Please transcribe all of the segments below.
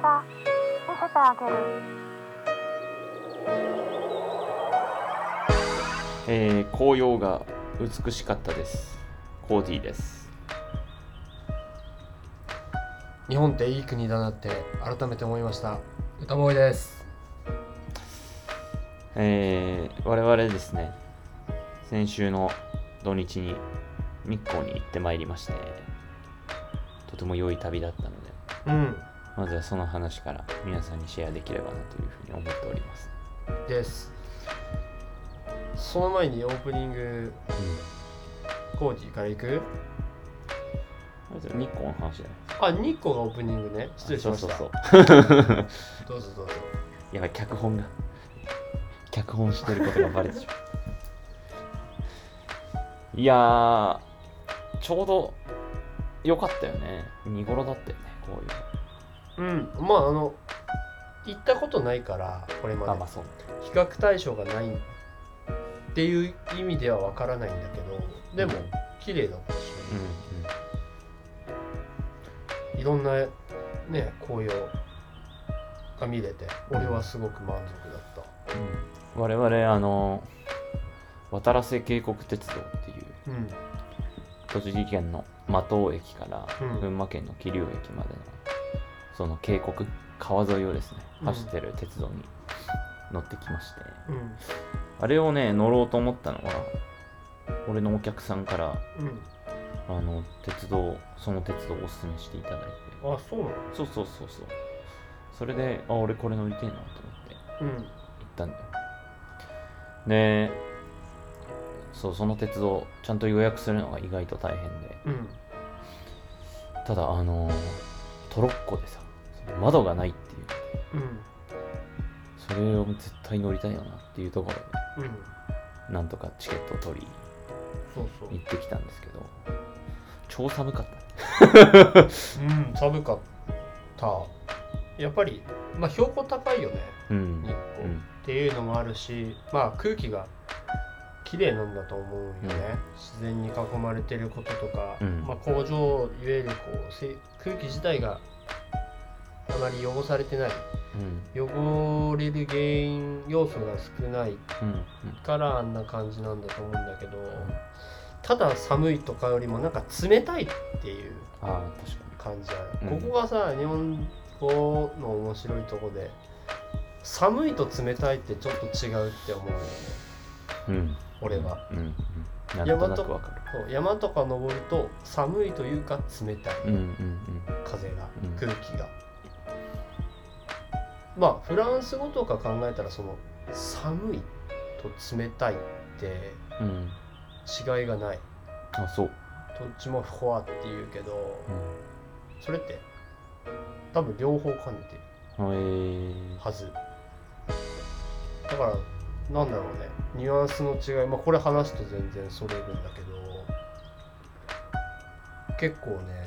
が見せてあげるえー、紅葉が美しかったです。コーディーです日本っていい国だなって改めて思いました。歌声ですえー、我々ですね先週の土日に日光に行ってまいりましてとても良い旅だったので。うん。まずはその話から皆さんにシェアできればなというふうに思っております。です。その前にオープニングコーディから行く？まずは日光の話だよあ日光がオープニングね。失礼しました。そうそうそう。どうぞどうぞ。やばい脚本が。脚本してることがバレてしまう。いやーちょうど良かったよね。見頃だったうん。まああの行ったことないからこれまで。あまあそう比較対象がないっていう意味ではわからないんだけどでもうん。綺麗だったし、うんいろんなね紅葉が見れて俺はすごく満足だった。うん。我々あの渡良瀬渓谷鉄道っていううん。栃木県の間藤駅からうん。群馬県の桐生駅までのその渓谷川沿いをですねうん。走ってる鉄道に乗ってきまして、うん。あれをね乗ろうと思ったのは俺のお客さんからうん。あの鉄道その鉄道をおすすめしていただいて。あそうなの？そうそうそうそう。それであ俺これ乗りてえなと思ってうん。行ったんだよ。でそうその鉄道ちゃんと予約するのが意外と大変で。うん。ただあのトロッコでさ窓がないっていう。うん。それを絶対乗りたいよなっていうところでうん。なんとかチケットを取りそうそう。行ってきたんですけど超寒かった。ねうん寒かった。やっぱりまあ標高高いよね。うん日光っていうのもあるしまあ空気が綺麗なんだと思うよね、自然に囲まれてることとか、うん。まあ、工場いわゆるこうせ空気自体があまり汚されてない。うん。汚れる原因要素が少ないうん。からあんな感じなんだと思うんだけどただ寒いとかよりもなんか冷たいっていう感じある、うん。ここがさ日本語の面白いとこで寒いと冷たいってちょっと違うって思う。よねにうん。俺は、うん。うん。なんとか山とか登ると寒いというか冷たい。うんうん。風が、うん。空気がまあフランス語とか考えたらその寒いと冷たいって違いがない。あそう。どっちもフォアって言うけどうん。それって多分両方兼ねてる。あえ。ーはず。だからなんだろうね。ニュアンスの違い。まあこれ話すと全然それるんだけど結構ね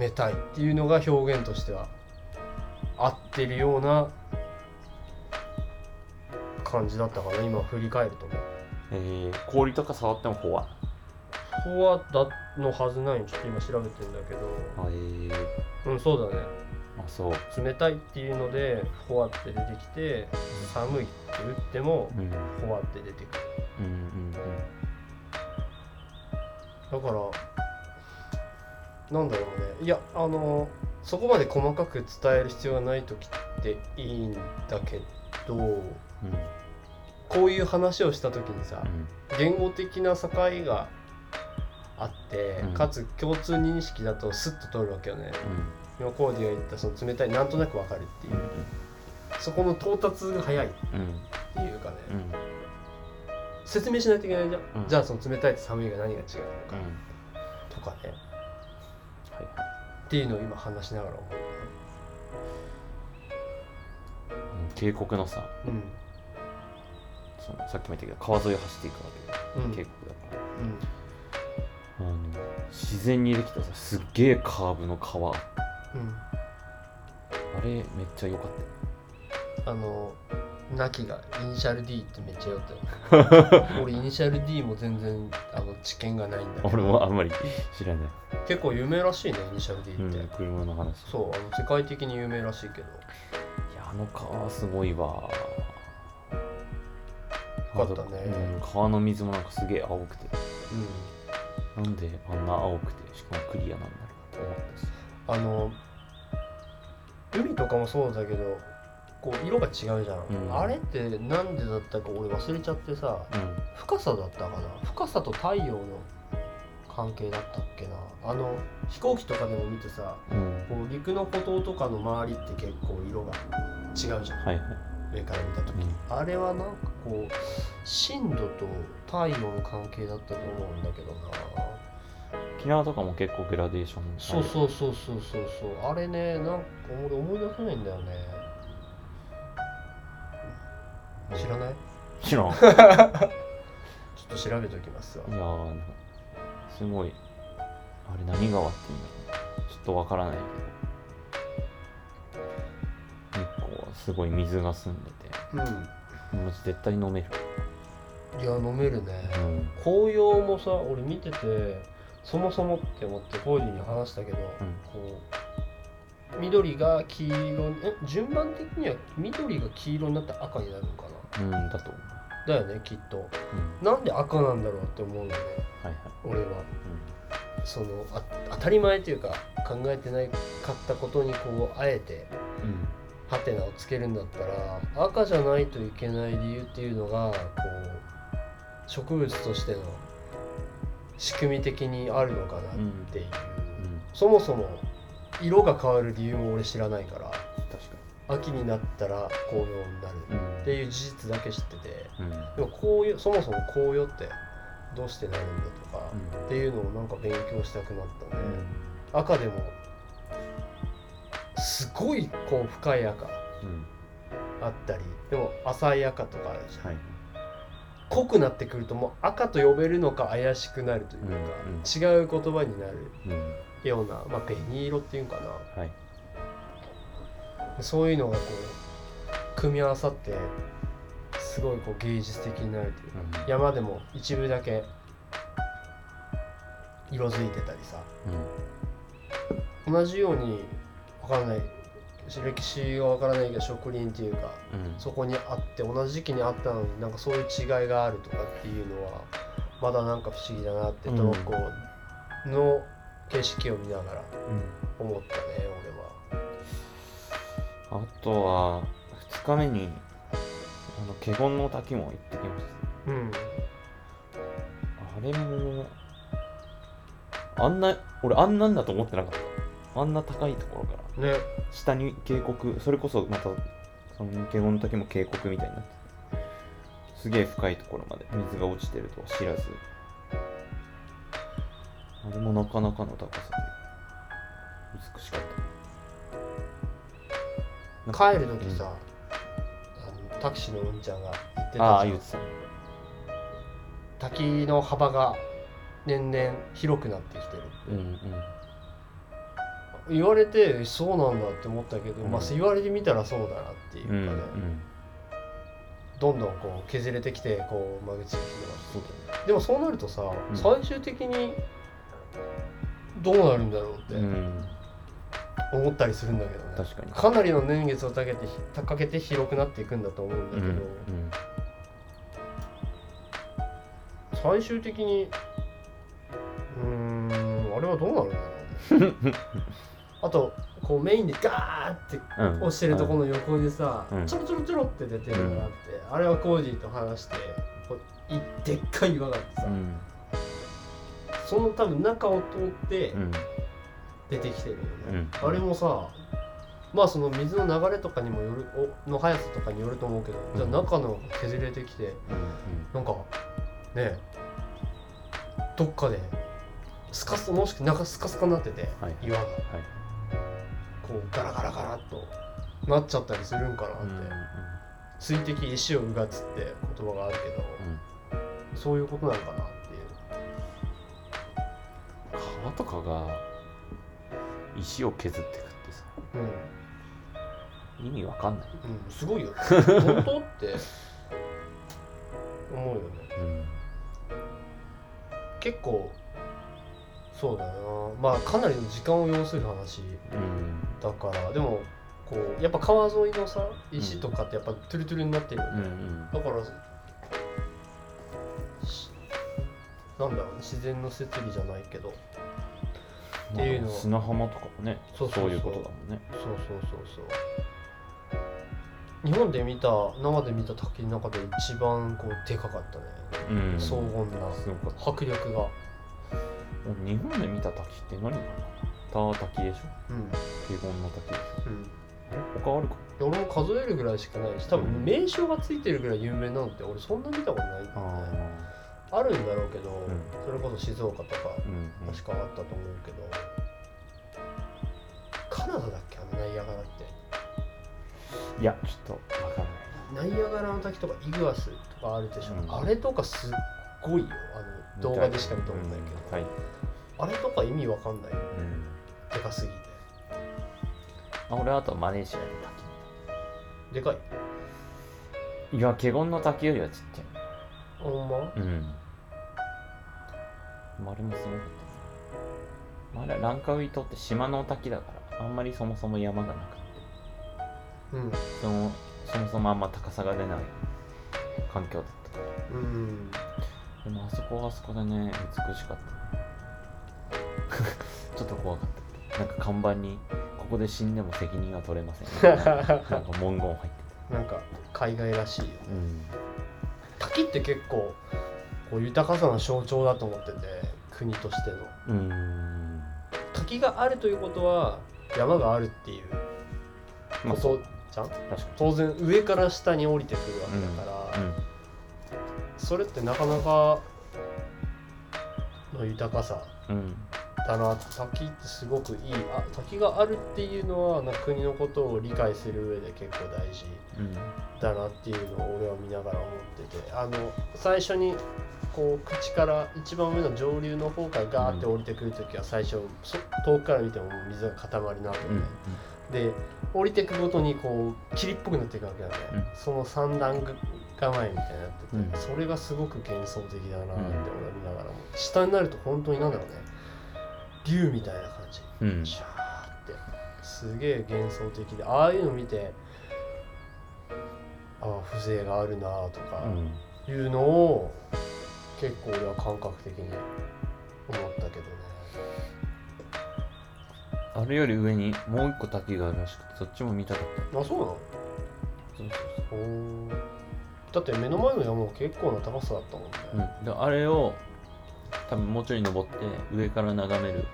冷たいっていうのが表現としては合ってるような感じだったかな今振り返るとね。えー氷とか触ってもフォアフォアだのはずないのちょっと今調べてんだけど。あえー。うんそうだね。あそう。冷たいっていうのでフォアって出てきて寒いって打ってもうん。フォアって出てくる。うんうん。だからなんだろうね。いやあのそこまで細かく伝える必要がない時っていいんだけどうんこういう話をした時にさうん。言語的な境があって、うん。かつ共通認識だとスッと取るわけよね。今コーディが言ったその冷たいなんとなくわかるっていう。そこの到達が早いっていうかね、うん。説明しないといけないじゃん、うん。じゃあその冷たいと寒いが何が違うのかうん。とかね。はいっていうのを今話しながら思う。ん渓谷のさうねそのさっきも言ったけど川沿いを走っていくわけうんうん。よ渓谷だから。うん自然にできたさすっげえカーブの川。あうん。れめっちゃ良かっあのナキがイニシャル D ってめっちゃ酔ったよ。俺イニシャル D も全然あの知見がないんだけど。俺もあんまり知らない、結構有名らしいねイニシャル D って、うん、車の話。そうあの世界的に有名らしいけど。いやあの川すごいわ。よかったね。うん、川の水もなんかすげえ青くて。うん。なんであんな青くてしかもクリアなんだろうと思ったしあの海とかもそうだけどこう色が違うじゃん、うん。あれってなんでだったか俺忘れちゃってさうん。深さだったかな？深さと太陽の関係だったっけな？あの飛行機とかでも見てさうん。こう陸の孤島とかの周りって結構色が違うじゃん。はいはい、上から見た時、うん。あれはなんかこう深度と太陽の関係だったと思うんだけどな。沖縄とかも結構グラデーションそうそうそうそうそうそう。あれねなんか俺思い出せないんだよね知らない？知らん。い ちょっと調べておきますわ。やーすごい。あれ何川って言うんだろう。ちょっとわからないけど。日光はすごい水が澄んでて。うん。絶対飲める。いや飲めるね。うん。紅葉もさ俺見ててそもそもって思ってコーディに話したけど、うん。こう緑が黄色にえ順番的には緑が黄色になって赤になるのかな？うんだと思う、だよねきっと。うん、なんで赤なんだろうって思うのね。はいはい、俺は。そのあ当たり前というか考えてないかったことにこうあえてうん。ハテナをつけるんだったら赤じゃないといけない理由っていうのがこう植物としての仕組み的にあるのかなっていう、うん。そもそも色が変わる理由も俺知らないから秋になったら紅葉になるっていう事実だけ知っててうん。でも紅葉そもそも紅葉ってどうしてなるんだとか、うん。っていうのをなんか勉強したくなったね、うん。赤でもすごいこう深い赤うん。あったりでも浅い赤とかあるじゃん、はい濃くなってくるともう赤と呼べるのか怪しくなるというか、違う言葉になるうんような、まあ、紅色っていうんかなはいそういうのがこう組み合わさってすごいこう芸術的になるというか、うん。山でも一部だけ色づいてたりさ同じようにわからない歴史がわからないけど植林っていうかうん。そこにあって同じ時期にあったのになんかそういう違いがあるとかっていうのはまだなんか不思議だなってうんトロッコの景色を見ながらうん思ったねあとは2日目にあの華厳の滝も行ってきまし俺はうん。たあれもあんな俺あんなんだと思ってなかった。あんな高いところから。ね。下に渓谷それこそまたその華厳の滝も渓谷みたいになってて。すげえ深いところまで水が落ちてるとは知らず。あれもなかなかの高さで美しかった帰る時さ、あのタクシーのうんちゃんが言ってああたじゃん。言ってた。ね滝の幅が年々広くなってきてるうんうん。言われてそうなんだって思ったけど、うん。まあ言われてみたらそうだなっていうかね、うんうんどんどんこう削れてきてこう間口が広がってそうだね。でもそうなるとさ、ん。最終的にどうなるんだろうって。うん思ったりするんだけどね、確かに。かなりの年月をかけてかけて広くなっていくんだと思うんだけど、うんうん。最終的にうーんあれはどうなるんだろうねあとこうメインでガーってうん。押してるところの横にさ、うん。ちょろちょろちょろって出てるのがあって、あれはコージーと話してこういでっかい岩があってさ、うん。その多分中を通ってうん出てきてるよね、うん。あれもさまあその水の流れとかにもよるおの速さとかによると思うけど、じゃあ中の削れてきてなんかねどっかでスカスもしくは中スカスカになってて、はい岩が。はい。こうガラガラガラっとなっちゃったりするんかなって、水滴石をうがつって言葉があるけど、そういうことなのかなっていう。川とかが石を削ってくってさ。うん意味わかんない。うん、すごいよ 本当って。思うよね。うん。結構そうだよな。まあかなりの時間を要する話。うん。だからでもこうやっぱ川沿いのさ石とかってやっぱトゥルトゥルになってるようんうね、ん。だからしなんだろうね。自然の摂理じゃないけどっていうのは。まあ砂浜とかもねそうそうそう。いうことだもんね。そうそうそうそう。日本で見た生で見た滝の中で一番こうでかかったね。うん。荘厳な。迫力が。日本で見た滝って何かな。ター滝でしょ。うん。華厳の滝でしょ。うん。他あるか？俺も数えるぐらいしかないし多分うん。名称がついてるぐらい有名なのって俺そんな見たことないんだよねあるんだろうけど、ん。それこそ静岡とかうんうん。確かあったと思うけど、カナダだっけ？あのナイアガラって。いやちょっとわからない。ナイアガラの滝とかイグアスとかあるでしょ、うん。あれとかすっごいよ。あの動画でしか見たことないけど、うんはい、あれとか意味わかんないようん。でかすぎて。あ俺あとマレーシアででかい。滝いや華厳の滝よりはちっちゃい。ほんま？うんあれもすごかったなまああれランカウイ島って島の滝だからあんまりそもそも山がなくて。うん。そのそもそもあんま高さが出ない環境だったから。うんでもあそこはあそこでね美しかった。ね ちょっと怖かった。なんか看板にここで死んでも責任は取れません。な なんか文言入ってて。なんか海外らしいよね。うん。滝って結構こう豊かさの象徴だと思ってて国としての。うーん。滝があるということは山があるっていうことじゃん？確か当然上から下に降りてくるわけだから、にそれってなかなかの豊かさ。うんうんだな滝ってすごくいい。あ滝があるっていうのはな国のことを理解する上で結構大事うんだなっていうのを俺は見ながら思ってて。あの最初にこう口から一番上の上流の方からガーって降りてくる時は最初そ遠くから見ても水が塊なわけで、うんで降りてくごとにこう霧っぽくなっていくわけだよ、うん。その三段構えみたいになってて、うん。それがすごく幻想的だなって俺は見ながらも下になると本当になんだろうね竜みたいな感じ。うん。うんシャーって。すげえ幻想的で。ああいうの見てああ風情があるなとかうん。いうのを結構俺は感覚的に思ったけどね。あれより上にもう一個滝があるらしくてそっちも見たかった。あそうなの？そうそう。おー。だって目の前の山も結構な高さだったもんね、うん、であれを多分もうちょい登って上から眺める。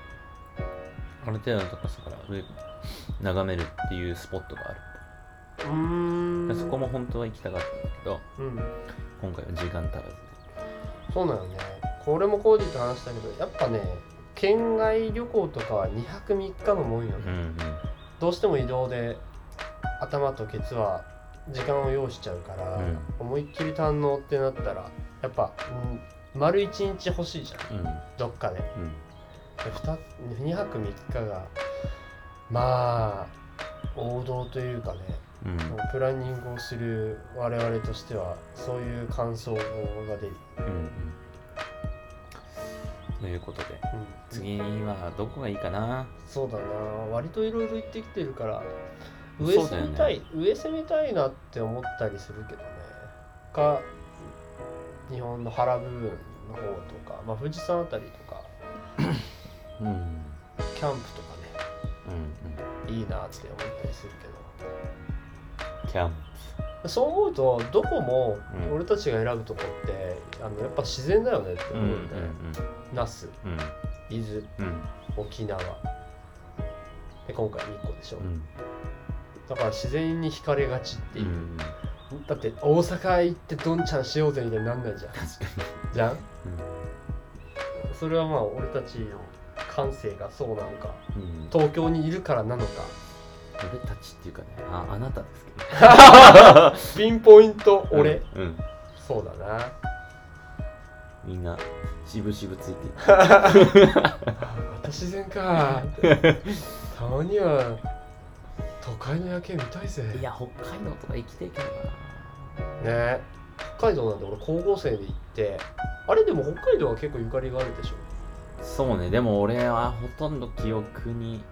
ある程度の高さから上眺めるっていうスポットがある。そこも本当は行きたかったんだけどうん。今回は時間足らずで。そうなのね。これもコーディと話したけどやっぱね県外旅行とかは2泊3日のもんよね、うんうん。どうしても移動で頭とケツは時間を要しちゃうから、うん。思いっきり堪能ってなったらやっぱ、うん、丸1日欲しいじゃん。うん。どっかで。でうん2泊3日がまあ王道というかね。うん。プランニングをする我々としてはそういう感想が出る、うんうん。ということでうん、次はどこがいいかな？そうだな。割といろいろ行ってきてるから上攻めたい、上攻めたいなって思ったりするけどね。か日本の原部分の方とか、まあ、富士山あたりとかうん。うんキャンプとかうんねいいなって思ったりするけキャンどそう思うとどこもうん。俺たちが選ぶとこって、あのやっぱ自然だよねってプうん思うよね、那須うん。伊豆うん。うん沖縄。で今回日光でしょ、うん。だから自然に惹かれがちっていう。う、んだって大阪行ってどんちゃんしようぜみたいになんないじゃん。確かじゃん？にそれはまあ俺たちの感性がそうなのか。うん。うん東京にいるからなのか。俺たちっていうかねああなたですけど ピンポイント俺、うんうん。そうだな。みんな渋々ついていってまた自然か。たまには都会の夜景見たいぜ。いや北海道とか行きたいけどね。北海道なんで俺高校生で行ってあれでも北海道は結構ゆかりがあるでしょ。なそうね。でも俺はほとんど記憶に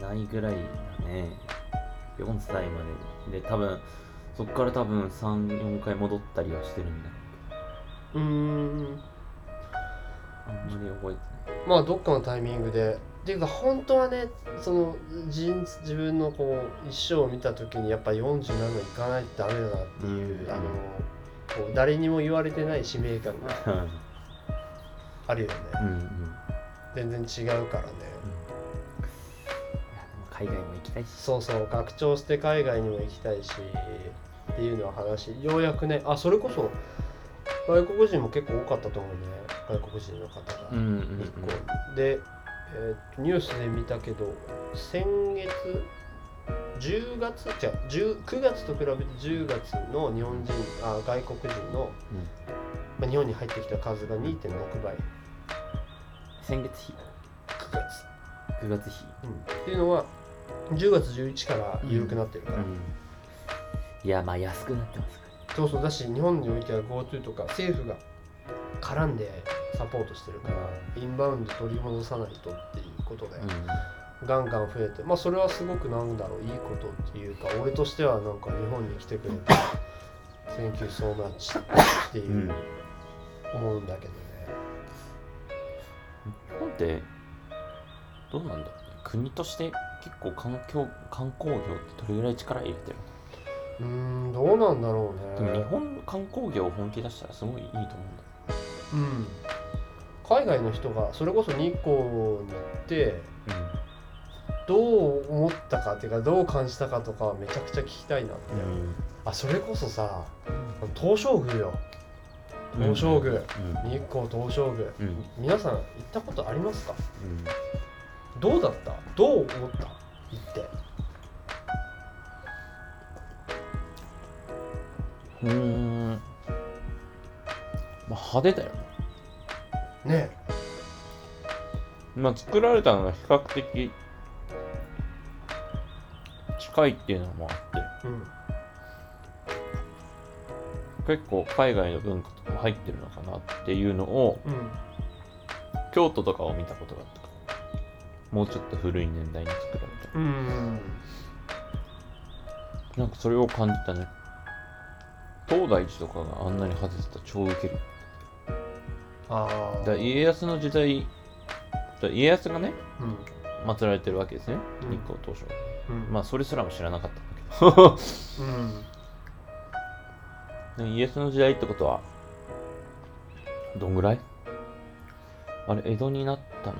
ないぐらいだね。4歳までで。多分そっから多分34回戻ったりはしてるんだ。うーん。あんまり覚えてない。まあどっかのタイミングでっていうか本当はねその自自分のこう一生を見た時にやっぱ47いかないとダメだなっていう、うん。あのこう誰にも言われてない使命感があるよね、うんうん。全然違うからね。海外も行きたいし。そうそう学長して海外にも行きたいしっていうのは話ようやくねあそれこそ外国人も結構多かったと思うね。外国人の方が。うんうん日光で、えーとニュースで見たけど先月10月じゃ10 9月と比べて10月の日本人あ外国人の、まあ、日本に入ってきた数が2.6倍。先月日9月、9月日っていうのは10月11から緩くなってるから、いやまあ安くなってますかそうそう。だし日本においては GoTo とか政府が絡んでサポートしてるからインバウンド取り戻さないとっていうことで、らガンガン増えてまあそれはすごくなんだろういいことっていうか俺としてはなんか日本に来てくれて「Thank you so much」っていう、うん思うんだけどね。日本ってどうなんだろうね。国として結構環境観光業ってどれぐらい力入れてるうーんどうなんだろうね。のでも日本の観光業を本気出したらすごいいいと思うんだうん。海外の人がそれこそ日光に行ってどう思ったかっていうかどう感じたかとかはめちゃくちゃ聞きたいなって、うん。あそれこそさ東照宮よ。東照宮、うん。日光東照宮。皆さん行ったことありますか？うん。どうだった？どう思った？行って。うーんまあ派手だよ。ね。ねまあ作られたのが比較的近いっていうのもあって。うん。結構海外の文化とかも入ってるのかなっていうのをうん。京都とかを見たことがあったも。うちょっと古い年代に作られた。うんなんかそれを感じたね。東大寺とかがあんなに外れてたら超ウケるああだ家康の時代家康がねうん。祀られてるわけですね、うん。日光東照。うん。まあそれすらも知らなかったんだけ。ど うん。でもイエスの時代ってことはどんぐらい？あれ江戸になったのっ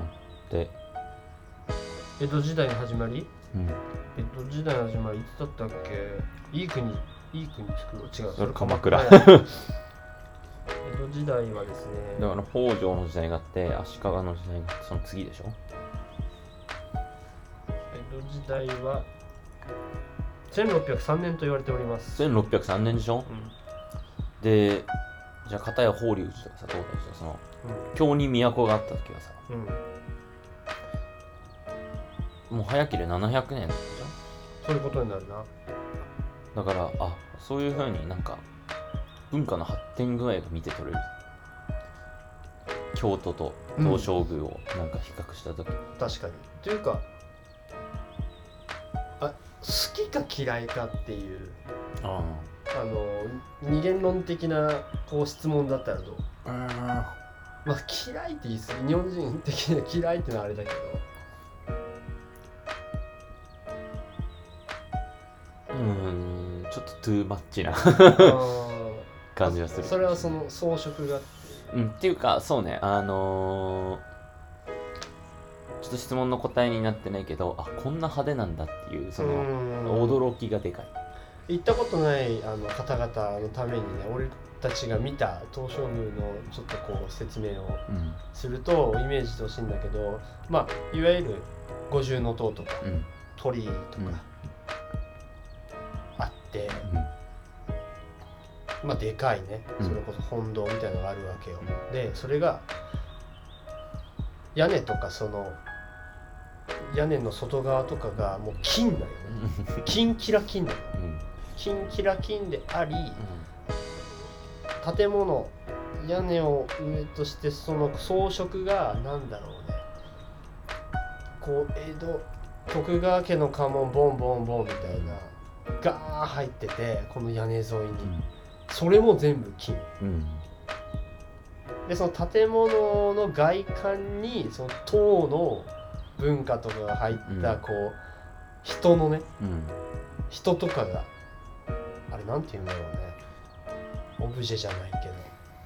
て。江戸時代の始まり？うん。江戸時代の始まりいつだったっけ？いい国いい国作ろう。違う。それ鎌倉。や江戸時代はですねだから北条の時代があって足利の時代があってその次でしょ？江戸時代は1603年と言われております、1603年でしょ？うん。でじゃあ片や法隆寺とかさ東大寺とか？その京に都があった時はさ。うん。うん、もう早ければ700年だったじそういうことになるな。ゃんだからあそういうふうになんか文化の発展具合が見て取れる。京都と東照宮をなんか比較した時、確かに。というかあ好きか嫌いかっていう。ああ。の二元論的なこう質問だったらどう？あまあ嫌いって言い過ぎ。日本人的には嫌いってのはあれだけど。うーんちょっとトゥーマッチな感じがする。それはその装飾が。うんっていうかそうね。あのーちょっと質問の答えになってないけどあこんな派手なんだっていうそのうん。驚きがでかい。行ったことないあの方々のためにね俺たちが見た東照宮のちょっとこう説明をうんするとイメージしてほしいんだけどまあいわゆる五重塔とかうん。鳥居とかうん。あって、うんまあでかいね。うん。それこそ本堂みたいのがあるわけよ、でそれが屋根とかその屋根の外側とかがもう金だよね。金キラ金だよ。うん。金キラ金であり建物屋根を上としてその装飾がなんだろうね。こう江戸徳川家の家紋ボンボンボンみたいなガー入っててこの屋根沿いにそれも全部金。うん。うんでその建物の外観にその唐の文化とかが入ったうん。こう人のねうん。人とかがあれなんて言うんだろうね。オブジェじゃない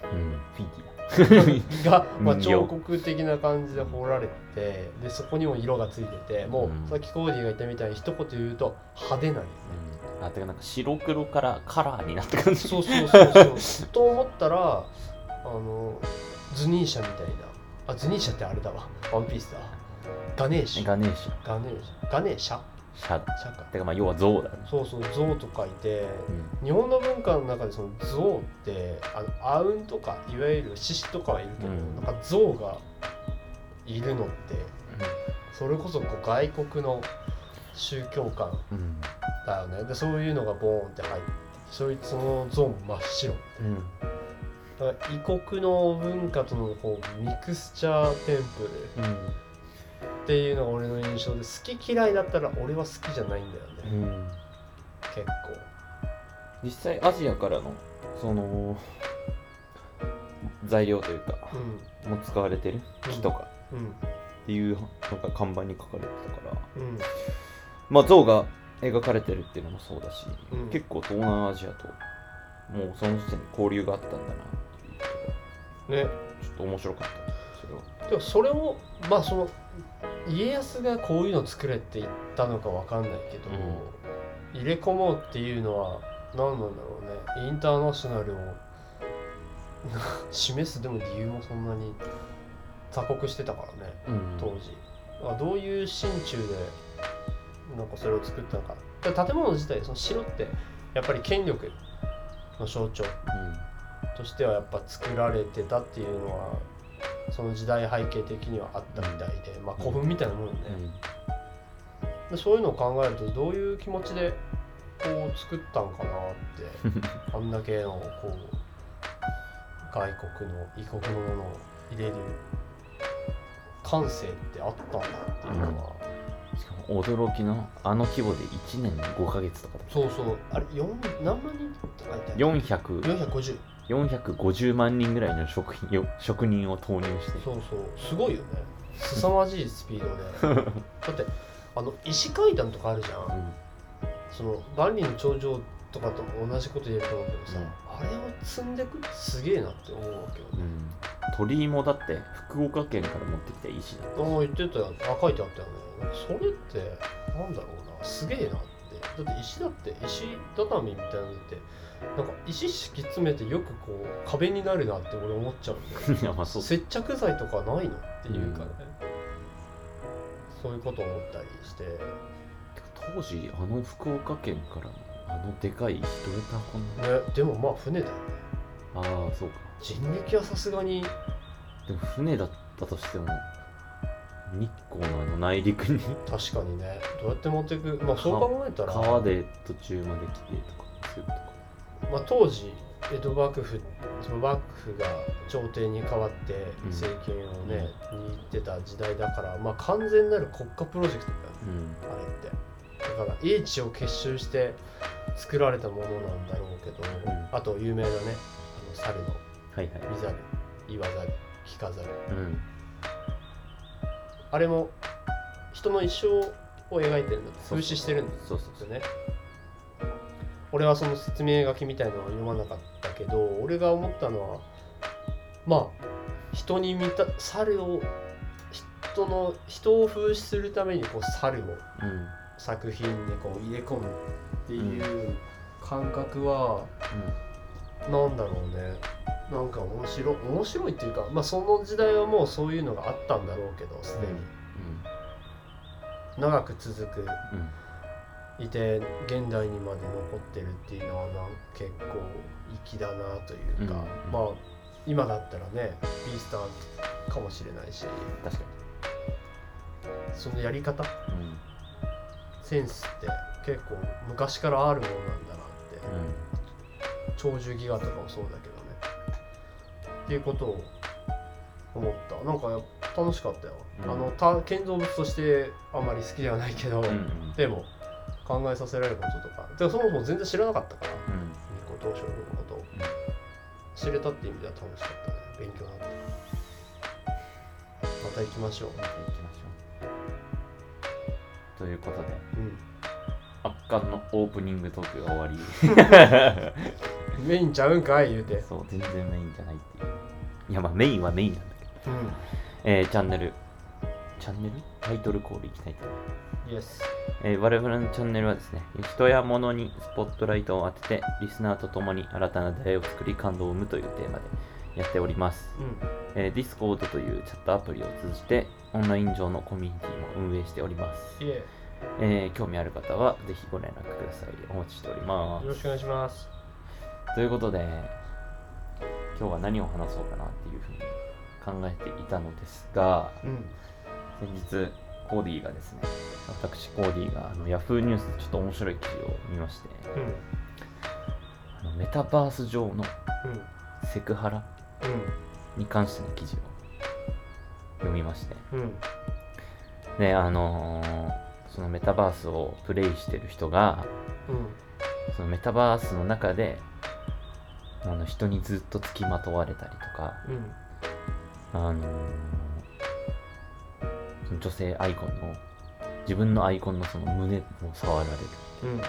けど。うん。フィギュが、まあ、彫刻的な感じで彫られててでそこにも色がついててもう、うん。さっきコーディが言ったみたいに一言言うと派手なんよね、アあてかなんか白黒からカラーになった感じそうそうそうそう。と思ったらあのズニーシャみたいな。あズニーシャってあれだわ。ワンピースだ。ガネーシャ。ガネーシャ。ガネーシャ。ガネーシャ？シャ。シャか。てかまあ要は象だね。そうそう象と書いてうん。日本の文化の中でその象ってあのアウンとかいわゆる獅子とかはいるけど、うん。なんか象がいるのってそれこそこう外国の宗教観うん。だよね。でそういうのがボーンって入ってそいつの象も真っ白。うん。だから異国の文化とのこうミクスチャーテンプルうんっていうのが俺の印象で好き嫌いだったら俺は好きじゃないんだよね、うん。結実際アジアからのその材料というか構もう使われてる木とかうん。うん。っていうのが看板に書かれてたからうんまあ象が描かれてるっていうのもそうだし、うん。結構東南アジアともうその時点で交流があったんだなっていう。ね。ちょっと面白かったそれはでもそれをまあその家康がこういうの作れって言ったのかわかんないけど、入れ込もうっていうのは何なんだろうね。インターナショナルを 示すでも理由もそんなに鎖国してたからねうん当時あどういう心中でなんかそれを作ったのか。で建物自体その城ってやっぱり権力の象徴としてはやっぱ作られてたっていうのはその時代背景的にはあったみたいで、まあ古墳みたいなもんね、でそういうのを考えるとどういう気持ちでこう作ったんかなって あんだけのこう外国の異国のものを入れる感性ってあったんだっていうのは、うんしかも驚きのあの規模で1年に5ヶ月とかだそうそう。あれ四何万人って書いてある400 450 450万人ぐらいの職員を職人を投入して。そうそう。すごいよね。凄まじいスピードで。だってあの石階段とかあるじゃん、うん。その万里の長城とかとも同じこと言えると思うけどさ、うんあれを積んでくってすげえなって思うわけよね、うん。鳥居もだって福岡県から持ってきた石だああ言ってたよあ書いてあったよね。それってなんだろうな。すげえなって。だって石だって石畳みたいなのってなんか石敷き詰めてよくこう壁になるなって俺思っちゃうん いやまあそう接着剤とかないのっていうかね、そういうこと思ったりして。当時あの福岡県からのあのでかい石どうやって運んだねでもまあ船だよね。ああそうか。人力はさすがに。でも船だったとしても日光のあの内陸に。確かにね。どうやって持っていくまあそう考えたら。川で途中まで来てとかするとか。まあ、当時江戸幕府その幕府が朝廷に代わってうん。政権をね、握ってた時代だから、まあ、完全なる国家プロジェクトだよねうん。あれってだから英知を結集して作られたものなんだろうけど、ん。あと有名なねあの猿の見ざる言わざる聞かざるうん。あれも人の一生を描いてるんだそうそう風刺してるんですそうそうそうよね。俺はその説明書きみたいなのは読まなかったけど俺が思ったのはまあ人に見た猿を人の人を風刺するためにこう猿をうん作品にこう入れ込むっていう感覚は、なんだろうね。なんか面白い面白いっていうかまあその時代はもうそういうのがあったんだろうけどすでに、長く続く。うん。うんいて現代にまで残ってるっていうのはなん結構粋だなというか、うん。まあ今だったらねビースターかもしれないし。確かそのやり方？うんセンスって結構昔からあるものなんだなって。長寿ギガとかもそうだけどね。っていうことを思った。なんか楽しかったよ、うん。あのた建造物としてあんまり好きではないけど、うん。うんでも考えさせられることとか。てかそもそも全然知らなかったから。うん。ニコ東照宮のことを。知れたっていう意味では楽しかったね。勉強になって。また行きましょう。また行きましょうということで。うん。圧巻のオープニングトークが終わり。メインちゃうんかい言うて。そう全然メインじゃないっていう。いやまあメインはメインなんだけど。うん。えーチャンネル。チャンネル？タイトルコールいきたいと思いますイエスえー我々のチャンネルはですね、人や物にスポットライトを当てて、リスナーと共に新たな出会いを作り感動を生むというテーマでやっております。うん。えー Discord というチャットアプリを通じて、オンライン上のコミュニティも運営しております。えー興味ある方は、ぜひご連絡ください。お待ちしておりまよろしくお願いしますす。ということで、今日は何を話そうかなっていうふうに考えていたのですが、うん先日コーディがですね私コーディがあの Yahoo ニュースでちょっと面白い記事を見ましてうんあのメタバース上のうんセクハラに関しての記事を読みまして。うん。うんであのーそのメタバースをプレイしてる人がうん。そのメタバースの中であの人にずっと付きまとわれたりとかうん。あのーその女性アイコンの自分のアイコンのその胸を触られるう。ん。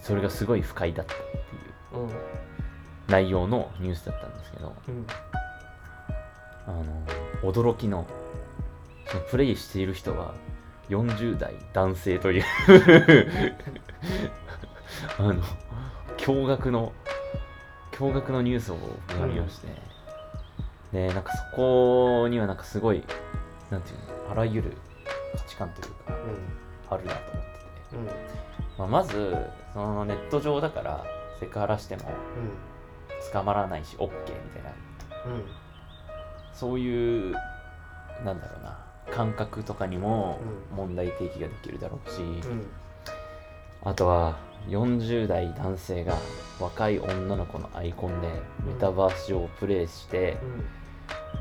それがすごい不快だったっていう。うん。内容のニュースだったんですけど。うん。あの驚きのそのプレイしている人は40代男性というあの驚愕の驚愕のニュースを見まして、でなんかそこにはなんかすごいなんていうのあらゆる価値観というかあるなと思ってて、まあ、まずそのネット上だからセクハラしても捕まらないし OK みたいな。うんそういうなんだろうな感覚とかにもうん。問題提起ができるだろうし、うん。あとは40代男性が若い女の子のアイコンでメタバース上をプレイして、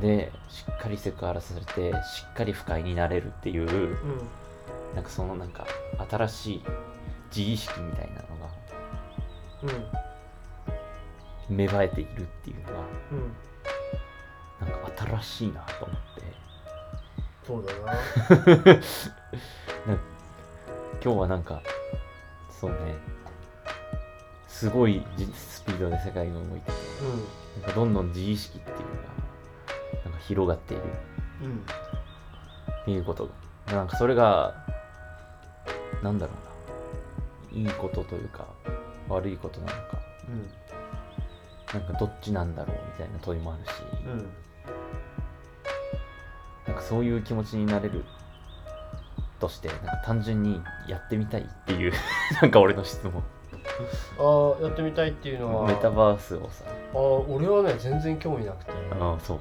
でしっかりセクハラされてしっかり不快になれるっていううん。なんかそのなんか新しい自意識みたいなのがうん。芽生えているっていうのがうんなんか新しいなと思って。そうだな。今日はなんかそうね。すごいじスピードで世界が動いててなんかどんどん自意識っていうのがなんか広がっている。うん。うんっていうことなんかそれがなんだろうな。いいことというか悪いことなのか。なんかどっちなんだろうみたいな問いもあるし、うんうんなんかそういう気持ちになれる。としてなんか単純にやってみたいっていう なんか俺の質問。ああやってみたいっていうのは。メタバースをさ。ああ俺はね全然興味なくて。ああそう。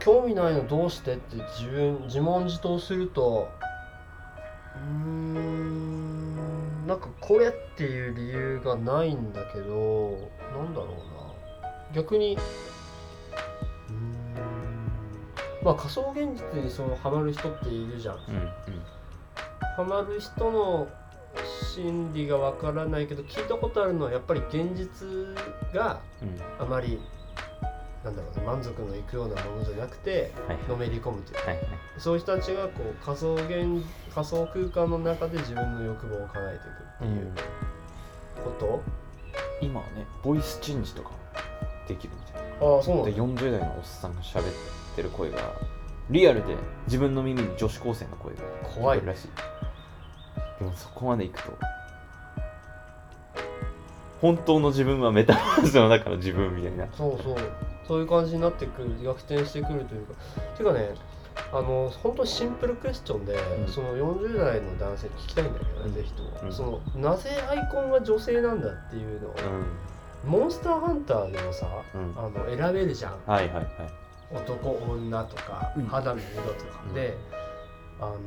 興味ないのどうしてって自分自問自答するとうーんなんかこれっていう理由がないんだけどなんだろうな。逆にまあ仮想現実にそのハマる人っているじゃん。うんうん。ハマる人の心理がわからないけど聞いたことあるのはやっぱり現実がうん。あまりなんだろうな満足のいくようなものじゃなくてはいのめり込むという。はいはい。そういう人たちがこう仮想現仮想空間の中で自分の欲望を叶えていくっていうこと、今はねボイスチェンジとかできるみたいでああそうなんだ。40代のおっさんが喋ってる声がリアルで自分の耳に女子高生の声が聞こえるらしい。でもそこまでいくと本当の自分はメタバースの中の自分みたいな。そうそう。そういう感じになってくる逆転してくるというか。ていうかねあの本当にシンプルクエスチョンで、うん。その40代の男性に聞きたいんだけどね、うん。ぜひとも、うん。そのなぜアイコンが女性なんだっていうのを、モンスターハンターでもさあの選べるじゃん。はいはいはい男女とかうん。肌の色とかで、あの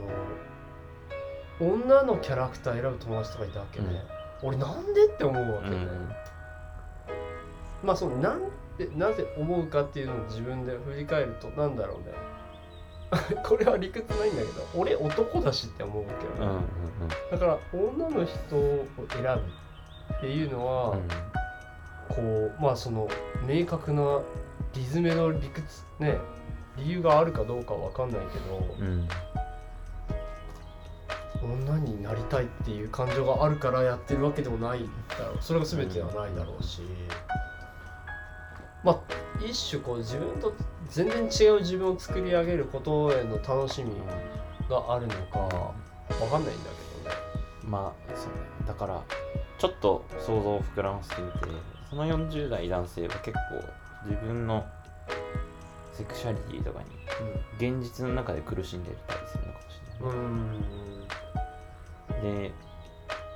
女のキャラクター選ぶ友達とかいたわけね、俺なんでって思うわけね、まあそのなんでなぜ思うかっていうのを自分で振り返るとなんだろうね。これは理屈ないんだけど俺男だしって思うわけよ、うんうんだから女の人を選ぶっていうのは、こうまあその明確なリズメの理屈ね理由があるかどうかは分かんないけど、うん。うん女になりたいっていう感情があるからやってるわけでもないだろう。それが全てではないだろうし、まあ一種こう自分と全然違う自分を作り上げることへの楽しみがあるのか分かんないんだけどね。まあそうね。だからちょっと想像を膨らませてみてその40代男性は結構自分のセクシャリティとかに現実の中で苦しんでたりするのかもしれない、うん。で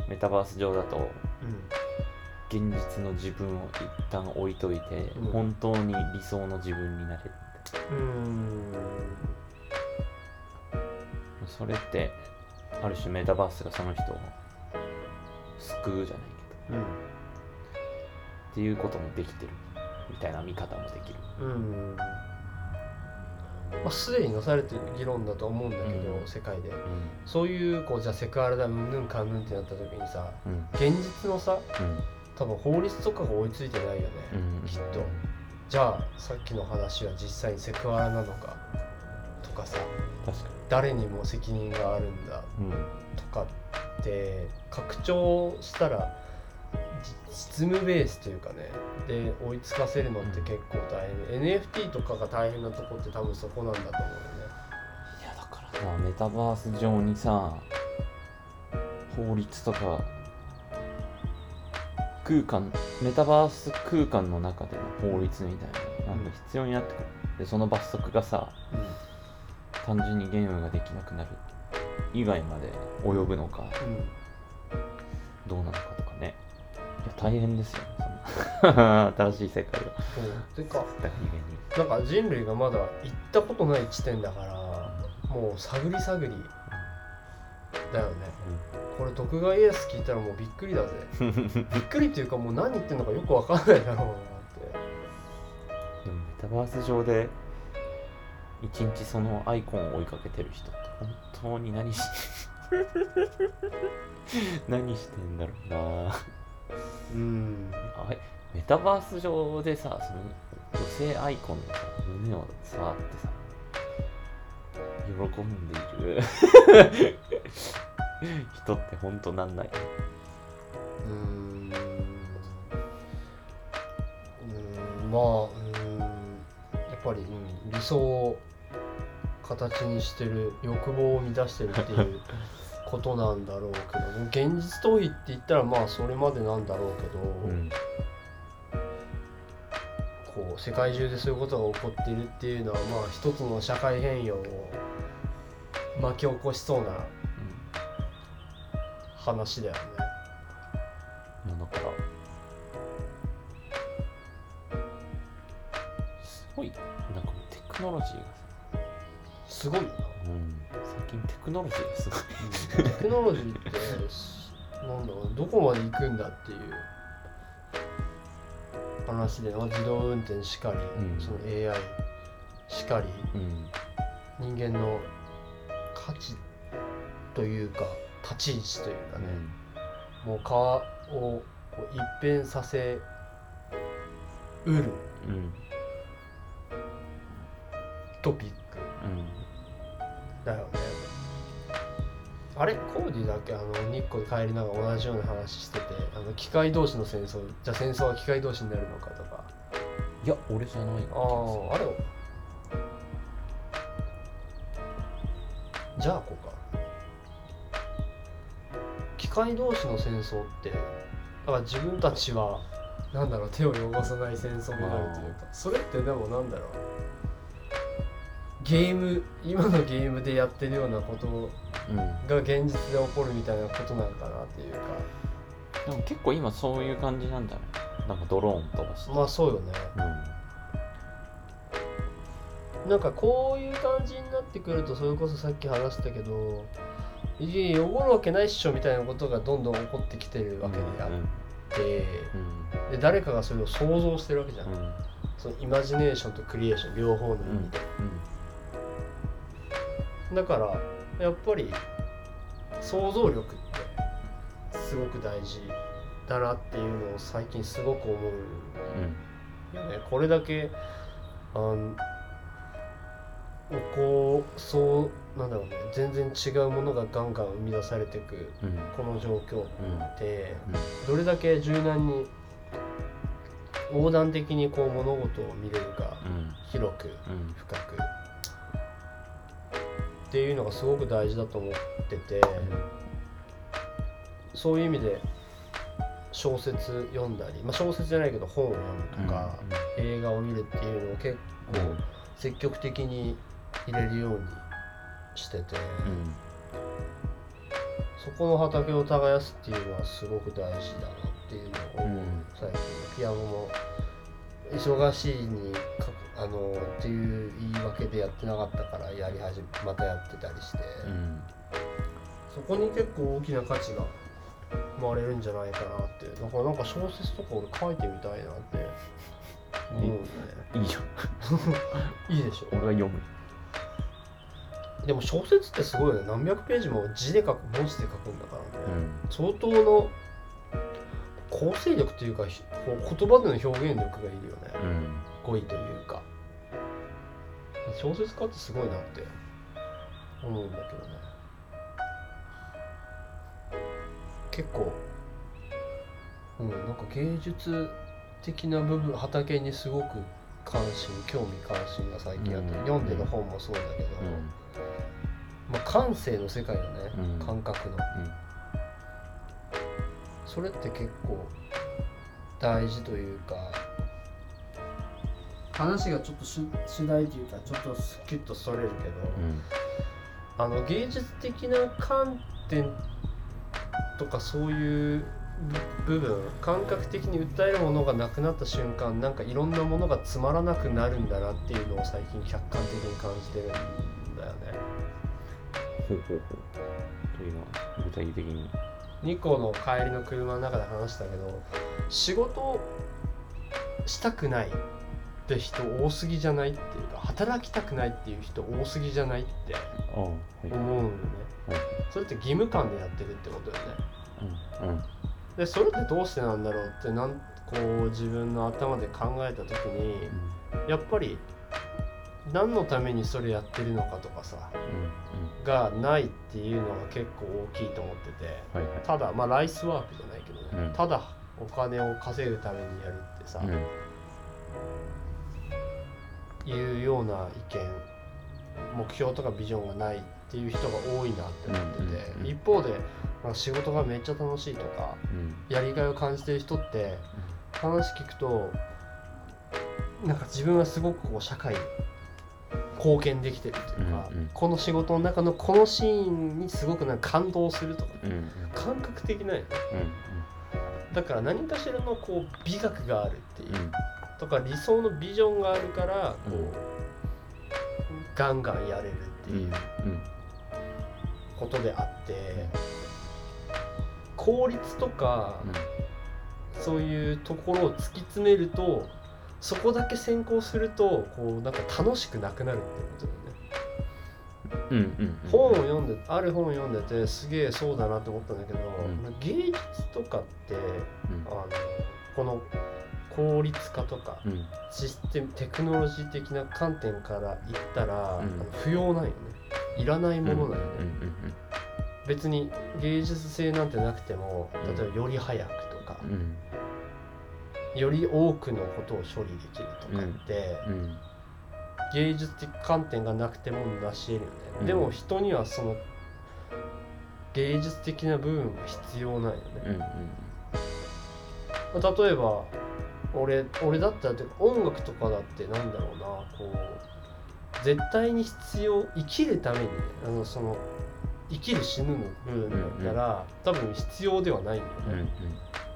メタバース上だとうん。現実の自分を一旦置いといて、うん。本当に理想の自分になれるうん。それってある種メタバースがその人を救うじゃないけど。うん。っていうこともできてるみたいな見方もできる。うんまあ、すでになされてる議論だと思うんだけど、うん。世界で。うそういうこうじゃあセクハラだうんぬんかんぬんってなった時にさんうん。現実のさうん。多分法律とかが追いついてないよね、うん。きっと。じゃあさっきの話は実際にセクハラなのかとかさ確か誰にも責任があるんだとかって拡張したら実務ベースというかねで追いつかせるのって結構大変、NFT とかが大変なとこって多分そこなんだと思うよね。いやだからさメタバース上にさ法律とか空間メタバース空間の中での法律みたいななんか必要になってくる。でその罰則がさ単純にゲームができなくなる以外まで及ぶのかうん、どうなのかや大変ですよねそんな。新しい世界をそうてか作った人間に。なんか人類がまだ行ったことない地点だからもう探り探り。だよね。これ徳川家康聞いたらもうびっくりだぜ。びっくりっていうかもう何言ってんのかよくわかんないだろうなって。でもメタバース上で一日そのアイコンを追いかけてる人って本当に何し 何してんだろうなうん。あれ？メタバース上でさその女性アイコンのさ胸を触ってさ喜んでいる。人って本当なんない、うーん。うーん。まあうーん。やっぱり、うん、理想を形にしてる欲望を満たしてるっていう ことなんだろうけど現実逃避って言ったらまあそれまでなんだろうけど、うんこう世界中でそういうことが起こっているっていうのはまあ一つの社会変容を巻き起こしそうな話だよね。うん、だからすごいなんかテクノロジーがさ、すごいな。クノロジーがすごい。テクノロジーってなんだろう。どこまで行くんだっていう話で、まあ、自動運転しかり、うん。その AI しかり。うん人間の価値というか立ち位置というかね、もう顔をこう一変させうるうん。トピックうん。だよね。あれコーディだっけあの日光で帰りながら同じような話しててあの機械同士の戦争じゃあ戦争は機械同士になるのかとか。いや俺じゃないあああれじゃあこうか。機械同士の戦争ってだから自分たちはなんだろう手を汚さない戦争になるというか。それってでもなんだろう。ゲーム今のゲームでやってるようなことうんが現実で起こるみたいなことなのかなっていうか。でも結構今そういう感じなんじゃない？なんかドローン飛ばして、まあそうよね。うん。なんかこういう感じになってくるとそれこそさっき話したけどいやおごるわけないっしょみたいなことがどんどん起こってきてるわけであって、うん。で誰かがそれを想像してるわけじゃん、うん。うんそのイマジネーションとクリエーション両方の意味で、だからやっぱり想像力ってすごく大事だなっていうのを最近すごく思ううん。よねこれだけあんこうそうなんだろうね。全然違うものがガンガン生み出されていくうん。この状況っうん。てどれだけ柔軟に横断的にこう物事を見れるかうん。広くうん。深くっていうのがすごく大事だと思っててそういう意味で小説読んだり、まあ、小説じゃないけど本を読むとか、映画を見るっていうのを結構積極的に入れるようにしてて、そこの畑を耕すっていうのはすごく大事だなっていうのを最近ピアノも忙しいにかあのっていう言い訳でやってなかったからやり始めまたやってたりして、うんそこに結構大きな価値が生まれるんじゃないかなって。だからなんか小説とか俺書いてみたいなって。思うねいいじゃん。いいでしょ。俺は読む。でも小説ってすごいよね。何百ページも字で書く文字で書くんだからね、うん。相当の構成力というか言葉での表現力がいるよね、うん。語彙というか。小説家ってすごいなって思うんだけどね。結構うんなんか芸術的な部分畑にすごく関心興味関心が最近あって、うん。読んでる本もそうだけど、まあ、感性の世界だね、うん。感覚のそれって結構大事というか話がちょっと主主題というかちょっとスキュッとそれるけど、うん。あの芸術的な観点とかそういう部部分感覚的に訴えるものがなくなった瞬間なんかいろんなものがつまらなくなるんだなっていうのを最近客観的に感じてるんだよね。ほうほうほう。というのは具体的にニコの帰りの車の中で話したけど仕事したくないって人多すぎじゃないっていうか働きたくないっていう人多すぎじゃないって思うんよね。はいそれって義務感でやってるってことよね。でそれってどうしてなんだろうってなんこう自分の頭で考えた時にやっぱり何のためにそれやってるのかとかさうんがないっていうのが結構大きいと思っててうんはいはい。ただまあライスワークじゃないけどね、うん。ただお金を稼ぐためにやるってさ、うん。いうような意見目標とかビジョンがないっていう人が多いなって思ってて、うんうんうん。一方で、まあ、仕事がめっちゃ楽しいとかうん。やりがいを感じてる人って話聞くとなんか自分はすごくこう社会に貢献できてるというか、うんうん。この仕事の中のこのシーンにすごくなんか感動するとか、うんうん。感覚的なよね。だから何かしらのこう美学があるっていう、うん。とか理想のビジョンがあるからこう、うん。ガンガンやれるってうんいううんことであって、効率とか、そういうところを突き詰めるとそこだけ先行するとこうなんか楽しくなくなるってことだよね。うんうんうん本を読んである本を読んでてすげえそうだなって思ったんだけど、ん。芸術とかってうん。あのこの効率化とかうん。システムテクノロジー的な観点から言ったら、不要ないよね。いらないものだよね、うん。別に芸術性なんてなくてもうん。例えばより早くとかう、んより多くのことを処理できるとかって、うんうん芸術的観点がなくても成し得るよね、うん。でも人にはその芸術的な部分が必要ないよね、うん例えば俺俺だったら音楽とかだってなんだろうなこう絶対に必要生きるためにねあのその生きる死ぬの部分だったら、多分必要ではないんだようんうん。ね、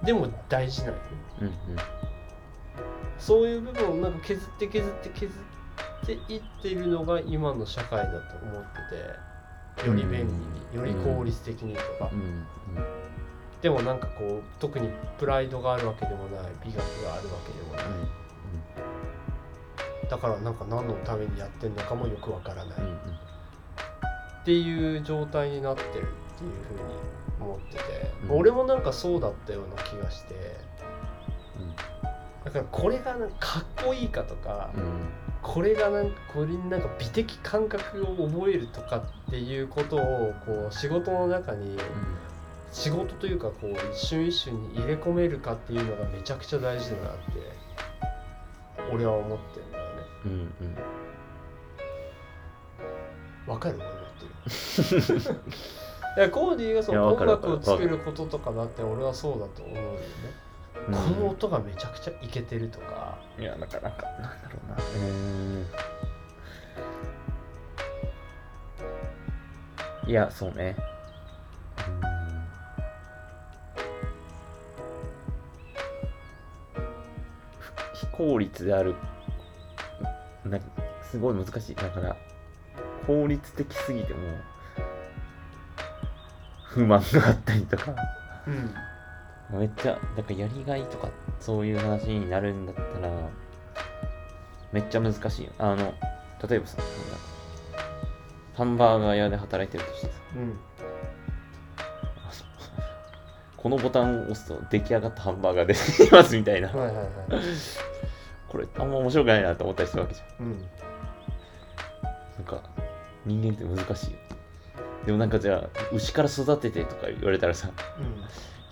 でも大事なんよね。うんそういう部分をなんか削って削って削っっていってるのが今の社会だと思っててより便利により効率的にとか、うんでもなんかこう特にプライドがあるわけでもない美学があるわけでもない、だからなんか何のためにやってんのかもよくわからない、うんうん。っていう状態になってるっていうふうに思ってて、うん。俺もなんかそうだったような気がしてうん。だからこれがかかっこいいかとか、うん。これがなんかこれになんか美的感覚を覚えるとかっていうことをこう仕事の中に仕事というかこう一瞬一瞬に入れ込めるかっていうのがめちゃくちゃ大事だなって俺は思ってんだよね。うんうん。わかる？ってるいやコーディがその音楽を作ることとかだって俺はそうだと思うよね、うんこの音がめちゃくちゃイケてるとかいや、なんか、なんか、なんだろうな。うーん。いや、そうね。非効率である。なすごい難しい。だから、効率的すぎても、不満があったりとか。うんめっちゃ、だからやりがいとかそういう話になるんだったら、めっちゃ難しいよ。あの、例えばさ、ハンバーガー屋で働いてるとしてさ、うんこのボタンを押すと出来上がったハンバーガー出てきますみたいな。はいはいはいこれあんま面白くないなと思ったりするわけじゃん。うんなんか、人間って難しいよ。でもなんかじゃあ、牛から育ててとか言われたらさ、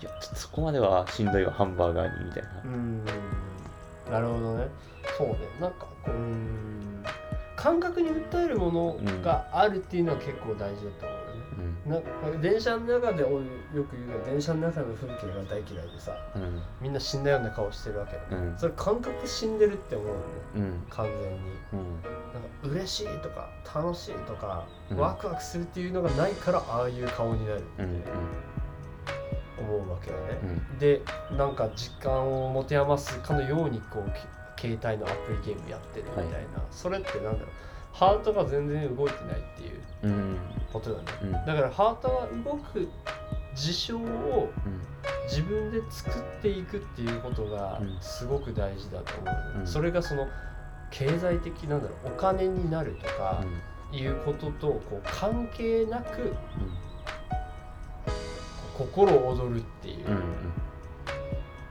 いや、ちょっとそこまではしんどいわ、ハンバーガーにみたいな。うん。うんなるほどね。そうね。なんかこううん。感覚に訴えるものがあるっていうのは結構大事だと思ううん。なんか電車の中で俺よく言うよ電車の中の風景が大嫌いでさうん。みんな死んだような顔してるわけだ、うんそれ感覚死んでるって思うよねうん。完全にうん。なんか嬉しいとか楽しいとか、うんワクワクするっていうのがないからああいう顔になるって。思うわけよね、うん。でなんか時間を持て余すかのようにこうけ携帯のアプリゲームやってるみたいな、はいそれってなんだろうハートが全然動いてないっていううん。ことだねうん。だからハートが動く事象をうん。自分で作っていくっていうことがうんすごく大事だと思うね、うんそれがその経済的なんだろうお金になるとかいうこととこう関係なく心躍るっていう。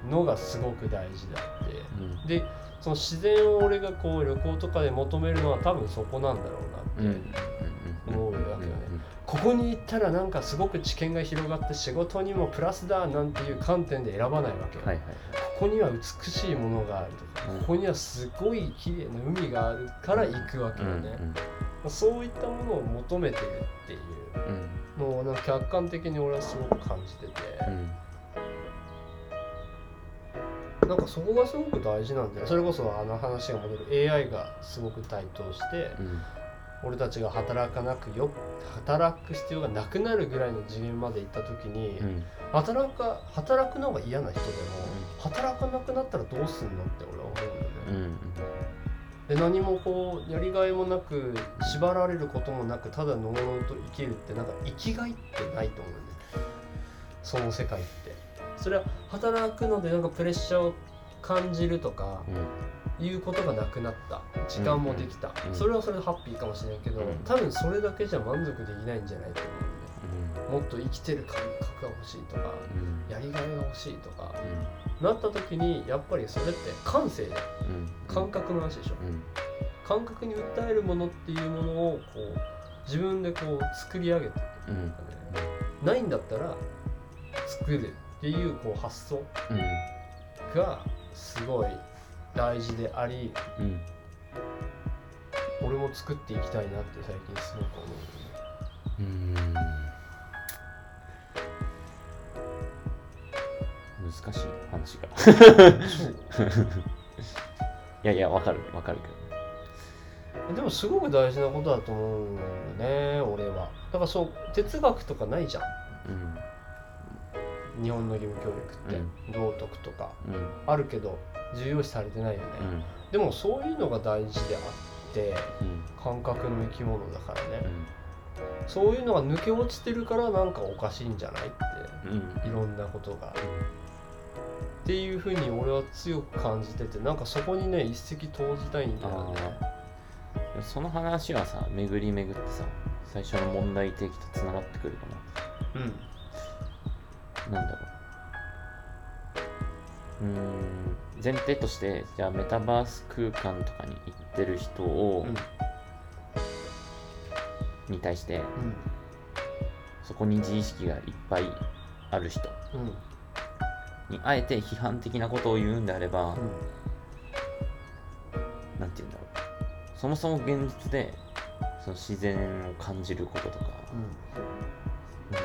のがすごく大事だってうん。でその自然を俺がこう旅行とかで求めるのは多分そこなんだろうなって、思うわけよね。ここに行ったらなんかすごく知見が広がって仕事にもプラスだなんていう観点で選ばないわけよ、はいはい。ここには美しいものがあるとか、うん。ここにはすごい綺麗な海があるから行くわけよね、そういったものを求めてるっていううん。のをなんか客観的に俺はすごく感じてて、うん。なんかそこがすごく大事なんだよそれこそあの話が戻る AI がすごく台頭してうん。俺たちが働かなくよ働く必要がなくなるぐらいの次元まで行った時に、うん。働か働くのが嫌な人でも、働かなくなったらどうすんのって俺は思うんだよね、うん。で何もこうやりがいもなく縛られることもなくただのうのうと生きるってなんか生きがいってないと思うんだよねその世界ってそれは働くのでなんかプレッシャーを感じるとかいうことがなくなった。時間もできた、うんそれはそれでハッピーかもしれないけど、うん。多分それだけじゃ満足できないんじゃないと思うんだよね。もっと生きてる感覚が欲しいとかうん。やりがいが欲しいとかうん。なった時にやっぱりそれって感性じゃんうん。感覚の話でしょ、うん。感覚に訴えるものっていうものをこう自分でこう作り上げていくっていうかね、ないんだったら作るっていうこう発想うん。がすごい大事でありうん。俺も作っていきたいなって最近すごく思ううん。難しい話が。いやいや、わかる、わかるけど。でもすごく大事なことだと思うんだよね俺はだからそう哲学とかないじゃんうん。日本の義務教育って、道徳とかうん。あるけど重要視されてないよね、うん。でもそういうのが大事であっってうん。感覚の生き物だからね、うん。そういうのが抜け落ちてるからなんかおかしいんじゃないっうん。ていろんなことが。っていうふうに俺は強く感じててなんかそこにね一石投じたいんだよね。その話はさ巡り巡ってさ最初の問題提起とつながってくるかうんななんだろう。うーん。前提としてじゃあメタバース空間とかに行ってる人を、うん。に対してうん。そこに自意識がいっぱいある人うん。にあえて批判的なことを言うんであれば、うん。なんて言うんだろう。そもそも現実でその自然を感じることとか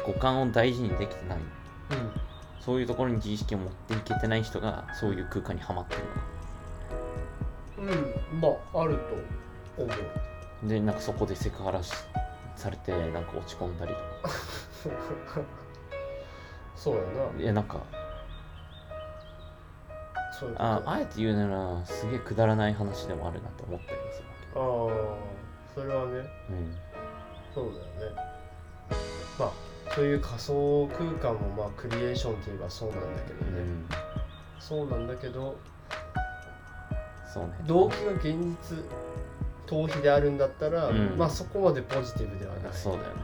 五感を大事にできてないそういうところに自意識を持っていけてない人がそういう空間にはまってるうんうん。まああると思う。のでなんかそこでセクハラしされてなんか落ち込んだりとか。そうやな。いやなんかそういうああえて言うならすげえくだらない話でもあるなと思ったりもするわああそれはね。けうん。そうだよね。まあそういう仮想空間もまあクリエーションといえばそうなんだけどね、うん。そうなんだけどそうね。動機が現実逃避であるんだったら、うん。まあそこまでポジティブではない。そうだよね。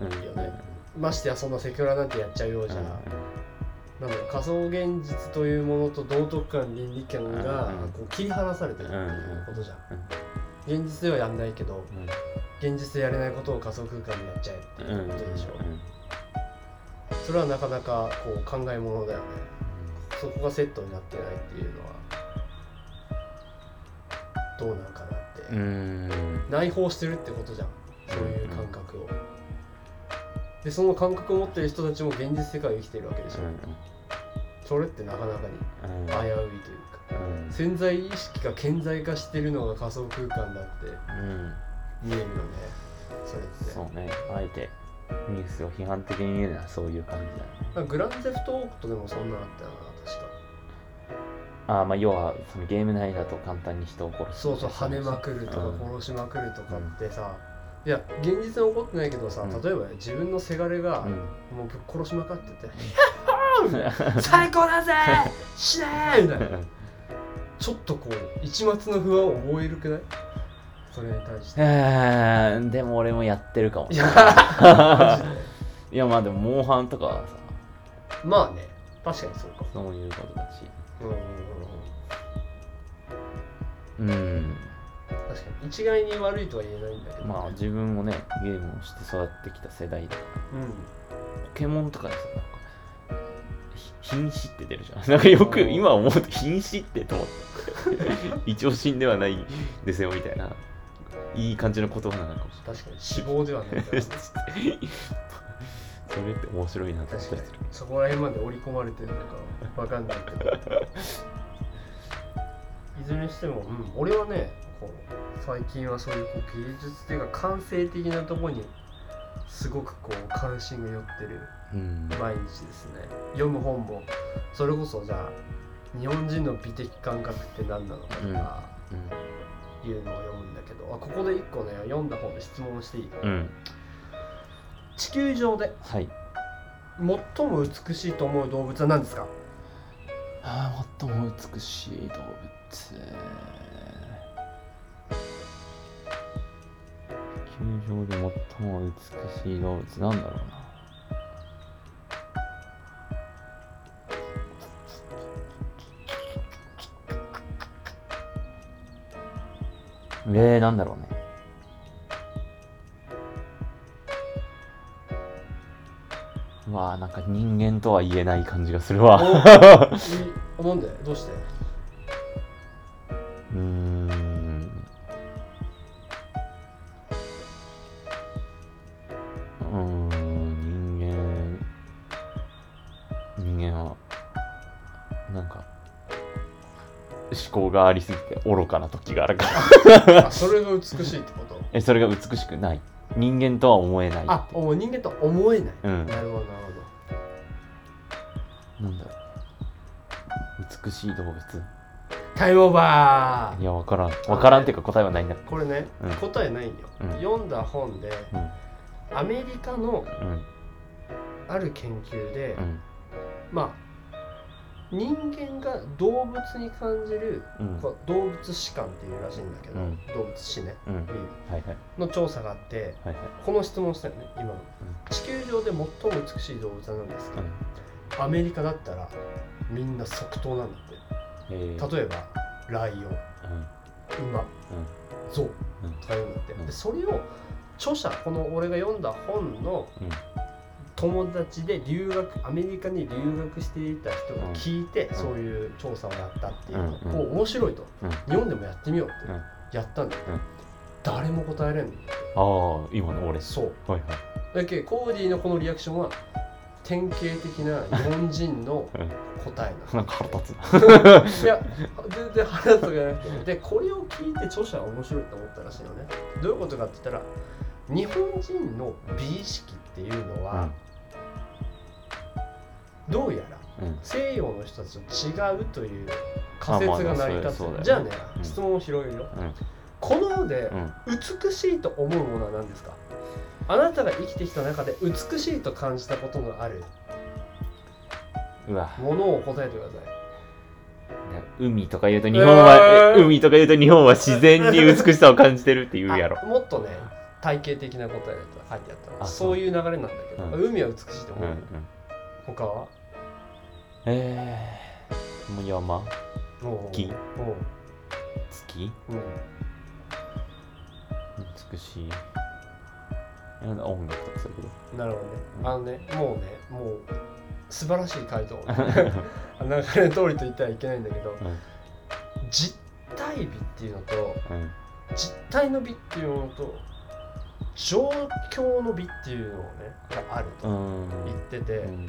うん。よね。ましてやそんなセクハラなんてやっちゃうようじゃ、うんなんだろう仮想現実というものと道徳観倫理観がこう切り離されてるっていうことじゃん、現実ではやんないけどうん。現実でやれないことを仮想空間でやっちゃえっていうことでしょ、うんそれはなかなかこう考えものだよね。そこがセットになってないっていうのはどうなんかなって、うん。内包してるってことじゃん。そういう感覚を、でその感覚を持ってる人たちも現実世界を生きてるわけでしょ、それってなかなかにうん。危ういというか。うん。潜在意識が顕在化してるのが仮想空間だってうん。見えるよね。それって。そうね。あえてニュースを批判的に見るのはそういう感じだね。なんかグランゼフトオークトでもそんなのあったよな確か。ああまあ要はそのゲーム内だと簡単に人を殺すそうそう跳ねまくるとかうん。殺しまくるとかってさ、いや現実に起こってないけどさ、うん例えば自分のせがれが、うんもう殺しまくってて「みたいな最高だぜ死ねー!」みたいな。ちょっとこう一末の不安を覚えるくない？それに対して。うんでも俺もやってるかも。いやまあでもモンハンとかはさ。まあね。確かにそうか。そういうことだしうん。うん。確かに一概に悪いとは言えないんだけど、まあ自分もねゲームをして育ってきた世代だから。うんポケモンとかでさなんかひ瀕死って出るじゃん。なんかよくうん今思うと瀕死ってと思って。一応死んではないですよみたいないい感じの言葉なのかもし確かに死亡ではない。それって面白いなっ確かにそこら辺まで織り込まれてるのかわかんないけど。いずれにしても、うん、俺はねこう最近はそういうこう芸術っていうか感性的なところにすごくこう関心が寄ってる。うん。毎日ですね。読む本もそれこそじゃあ日本人の美的感覚って何なのかとかいうのを読むんだけど、あここで一個ね読んだ本で質問していいうん、うん、地球上ではい。最も美しいと思う動物は何ですか？ああ最も美しい動物。地球上で最も美しい動物なんだろうなえー、なんだろうね。うわあなんか人間とは言えない感じがするわ。なんで？どうして？うーん思考がありすぎて愚かな時があるから。あそれが美しいってこと？えそれが美しくない。人間とは思えない。あもう人間とは思えない、うん。なるほどなるなんだろう。美しい動物？タイムオーバー。いや分からん。分からんっていうか答えはないんだ。これね、うん。答えないんよ、うん。読んだ本でうん。アメリカのうん。ある研究で、うん。まあ人間が動物に感じる、うん。動物視感っていうらしいんだけど、うん。動物視ね。うん。いはい。の調査があってはいはい。この質問したよね今の、地球上で最も美しい動物は何ですか、うん。アメリカだったらみんな即答なんだって。え。ー例えばライオン。うん。馬。ゾウうん。とか言うんだって、うん。でそれを著者この俺が読んだ本のうん友達で留学アメリカに留学していた人が聞いて、うん。そういう調査をやったっていうの、う面白いと、うん。日本でもやってみようって、うん。やったんだよ、うん。誰も答えれんの。ああ今の俺。そう。はいはい。だけどコーディのこのリアクションは典型的な日本人の答えななんか腹立つ いや全然話すとかじゃなくてでこれを聞いて著者は面白いと思ったらしいのね。どういうことかって言ったら日本人の美意識っていうのは、どうやら西洋の人たちと違うという仮説が成り立つ、まじゃあね、うん。質問を広げるよ。うん。この世でうん。美しいと思うものは何ですか？あなたが生きてきた中で美しいと感じたことのあるものを答えてください。海とか言うと日本は、えー。え海とか言うと日本は自然に美しさを感じてるって言うやろ。あもっとね体系的な答えだったら書いてあった。そういう流れなんだけど、うん。海は美しいと思う、うんうん他は？えー、もう。山もう。月？う、うん、美しい。なんだ音楽とかそういうこなるほどね。うん。あのねもうねもう素晴らしい回答 流れ通りと言ってはいけないんだけど、ん。実体美っていうのととうん。実体の美っていうのと状況の美っていうのをねがあるとうん。言ってて、うん。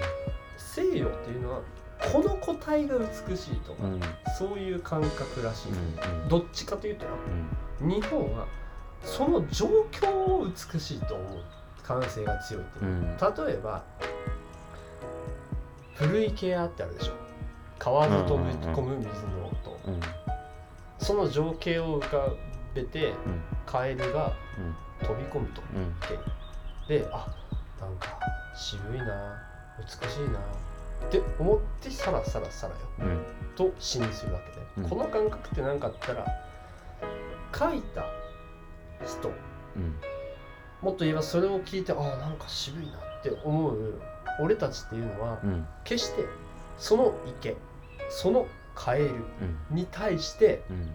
西洋っていうのはこの個体が美しいとか、うん。そういう感覚らしい、うんどっちかというと日本はその状況を美しいと思う感性が強いっていう。う、ん。例えば古池屋ってあるでしょ。川ずとぶ込む水の音、うん。その情景を浮かべてうん。カエルがうん飛び込むとうん。であなんか渋いな美しいなって思ってさらさらさらよ。うん。と詩にするわけで、うん。この感覚って何かあったら書いた人うん。もっと言えばそれを聞いてああなんか渋いなって思う俺たちっていうのはうん。決してその池そのカエルうん。に対してうん。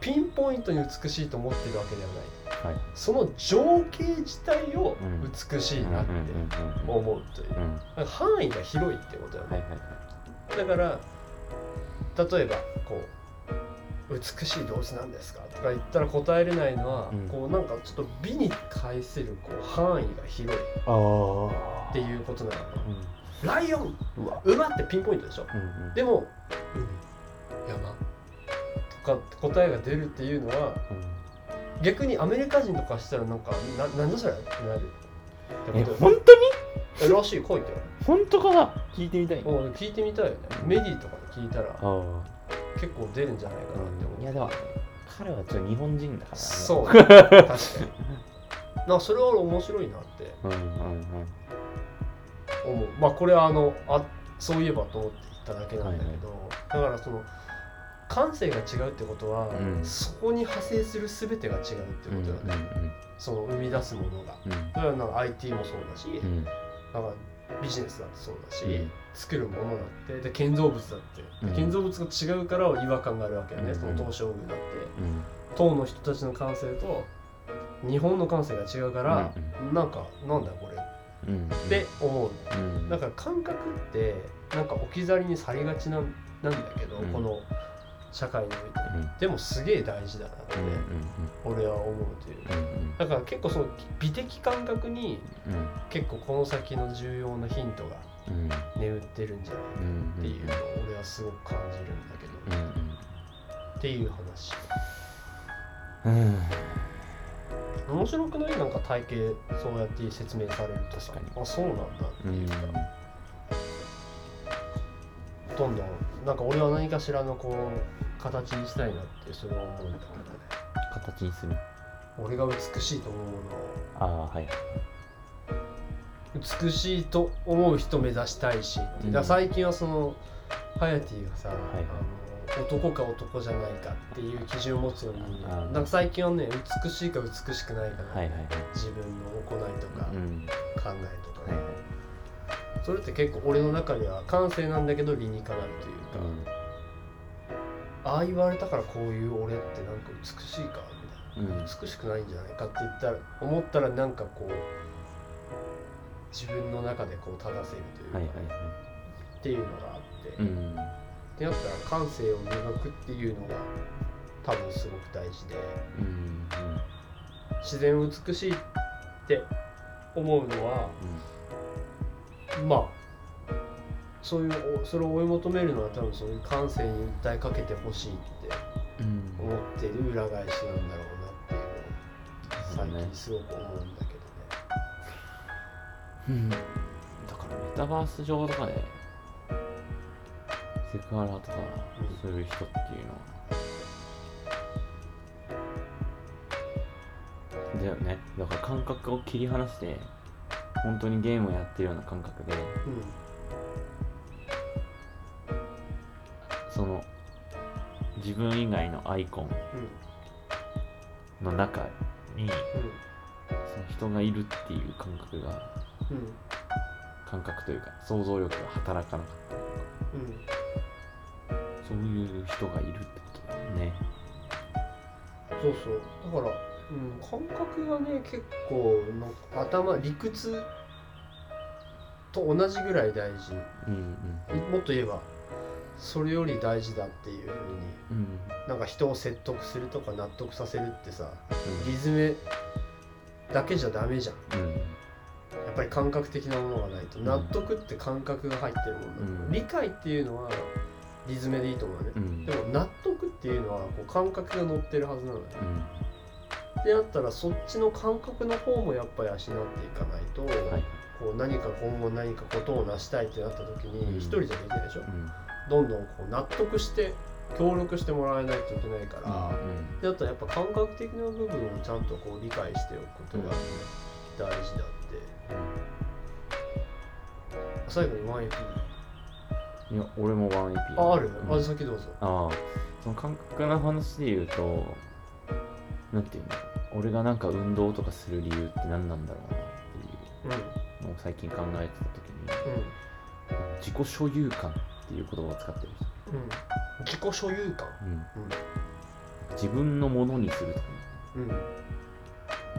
ピンポイントに美しいと思ってるわけではないはい。その情景自体をうん。美しいなって思うという。うん範囲が広いってことだよね。はいはいはい。だから例えばこう美しい動物なんですかとか言ったら答えれないのは、うん。こうなんかちょっと美に対するこう範囲が広いっていうことなのかうんなライオン！馬ってピンポイントでしょ？うんうん。でも海山とかって答えが出るっていうのはうん逆にアメリカ人とかしたらなんかななんだそれってなる？えってこ本当に？らしい書いて。ある本当かな？聞いてみたい。もう聞いてみたいよね。メディとかで聞いたら結構出るんじゃないかな。って思ういやでも彼はちょっと日本人だからね。そう。ね 確かに。なそれは面白いなって。うんうんうん。思う。まあこれはあのあそういえばと思って言っただけなんだけど、だからその感性が違うってことは、うん。そこに派生する全てが違うってうんことだよね、その生み出すものが。うん。それはなんか IT もそうだし、うん。なんかビジネスだってそうだし、うん。作るものだってで建造物だって、建造物が違うから違和感があるわけよね、うんその東照宮だって。うん。唐の人たちの感性と日本の感性が違うから、なんかなんだこれ。うん。って思ううん。だから感覚ってなんか置き去りにされがちなんなんだけど、うん。この社会において。うん。でもすげえ大事だなってうん俺は思うという。うんうん。だから結構その美的感覚にうん。結構この先の重要なヒントがうん。眠ってるんじゃないかうんっていうのを俺はすごく感じるんだけど、うんっていう話。うん。面白くない？なんか体系そうやって説明されると。さ確かあそうなんだってうんいうか、どんどんなんか俺は何かしらのこう形にしたいなってそれは思うんだけどね形にする。俺が美しいと思うもああはい。のを美しいと思う人目指したいし、うん。だから最近はそのハヤティがさ、はいあの男か男じゃないかっていう基準を持つように。あー。なんか最近はね美しいか美しくないかな、はいはいはい。自分の行いとかうん。考えとかね、はいはいそれって結構俺の中では感性なんだけど理にかなるというか、ああ言われたからこういう俺ってなんか美しいかみたいなうん。うん美しくないんじゃないかって言ったら思ったらなんかこう自分の中でこう正せるというか、はいはいはい。っていうのがあって、っうん。てなったら感性を磨くっていうのが多分すごく大事でうん自然を美しいって思うのはまあそういうおそれを追い求めるのは多分そういう感性に訴えかけてほしいってうん。思ってる裏返しなんだろうなっていうのを最近すごく思うんだけうん。だからメタバース上とかでセクハラとかする人っていうのは。だよね。だから感覚を切り離して本当にゲームをやってるような感覚でその自分以外のアイコンの中にその人がいるっていう感覚が感覚というか想像力が働かなかったりうかそういう人がいるってことだよね。そうそう。だから、うん、感覚がね結構の頭理屈と同じぐらい大事。うんもっと言えばそれより大事だっていうふうにうんうん。なんか人を説得するとか納得させるってさうん。リズムだけじゃダメじゃん。うん。やっぱり感覚的なものがないと。うん。納得って感覚が入ってるもんだ、うん。理解っていうのはリズムでいいと思うね。う、ん。でも納得っていうのはこう感覚が乗ってるはずなのよ。うんってなったらそっちの感覚の方もやっぱり養っていかないと、はい。こう何か今後何かことを成したいってなった時うん。に一人じゃできないでしょ、うん。どんどんこう納得して協力してもらえないといけないから、うん。でだったらやっぱ感覚的な部分をちゃんとこう理解しておくことが大事だって、最後に 1AP いや俺も 1AP あある、うん。あ先どうぞ。ああ。その感覚の話で言うとなんていうんだろう俺がなんか運動とかする理由って何なんだろうなってうんいうのを最近考えてた時にうん自己所有感っていう言葉を使ってるうん。自己所有感？人、うん、自分のものにするとかうん。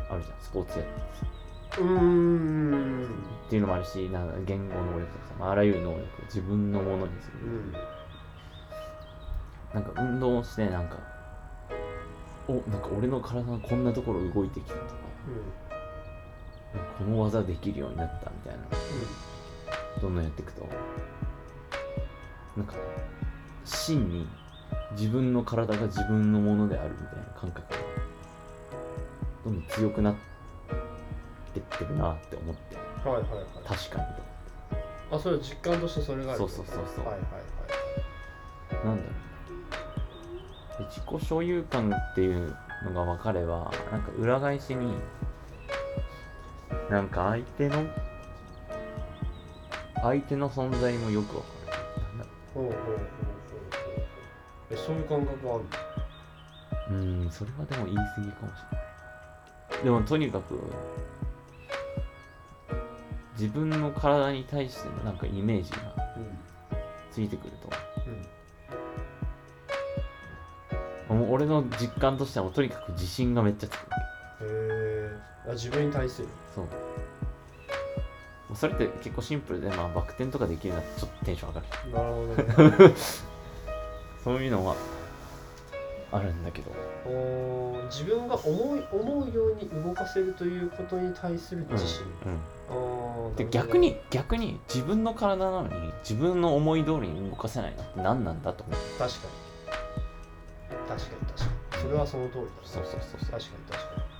あるじゃん。スポーツやっててさうん。っていうのもあるしなんか言語能力とかあ、あらゆる能力を自分のものにする、うん。なんか運動をしてなんかおなんか俺の体のこんなところ動いてきたとか。なんかこの技できるようになったみたいな。どんどんやっていくとなんか真に自分の体が自分のものであるみたいな感覚がどんどん強くなってってるなって思って。うんはいはいはい。確かにあそれは実感としてそれがあるそうそうそうそう。はいはいはい。なんだろう。で自己所有感っていうのが分かればなんか裏返しになんか相手の相手の存在もよく分かる。ほうほうほうほうほう。えそういう感覚はあるうーんそれはでも言い過ぎかもしれない。でもとにかく自分の体に対してのなんかイメージがうんついてくるもう俺の実感としてはもうとにかく自信がめっちゃつくえあ自分に対する。そう。それって結構シンプルで、まあ、バク転とかできるなってちょっとテンション上がる。なるほどね。そういうのはあるんだけど。おー自分が思い思うように動かせるということに対する自信、うんあーで逆に逆に自分の体なのに自分の思い通りに動かせないのって何なんだと思う？確かに確かに確かに。それはその通りだ。そうそうそうそう。確かに確かに。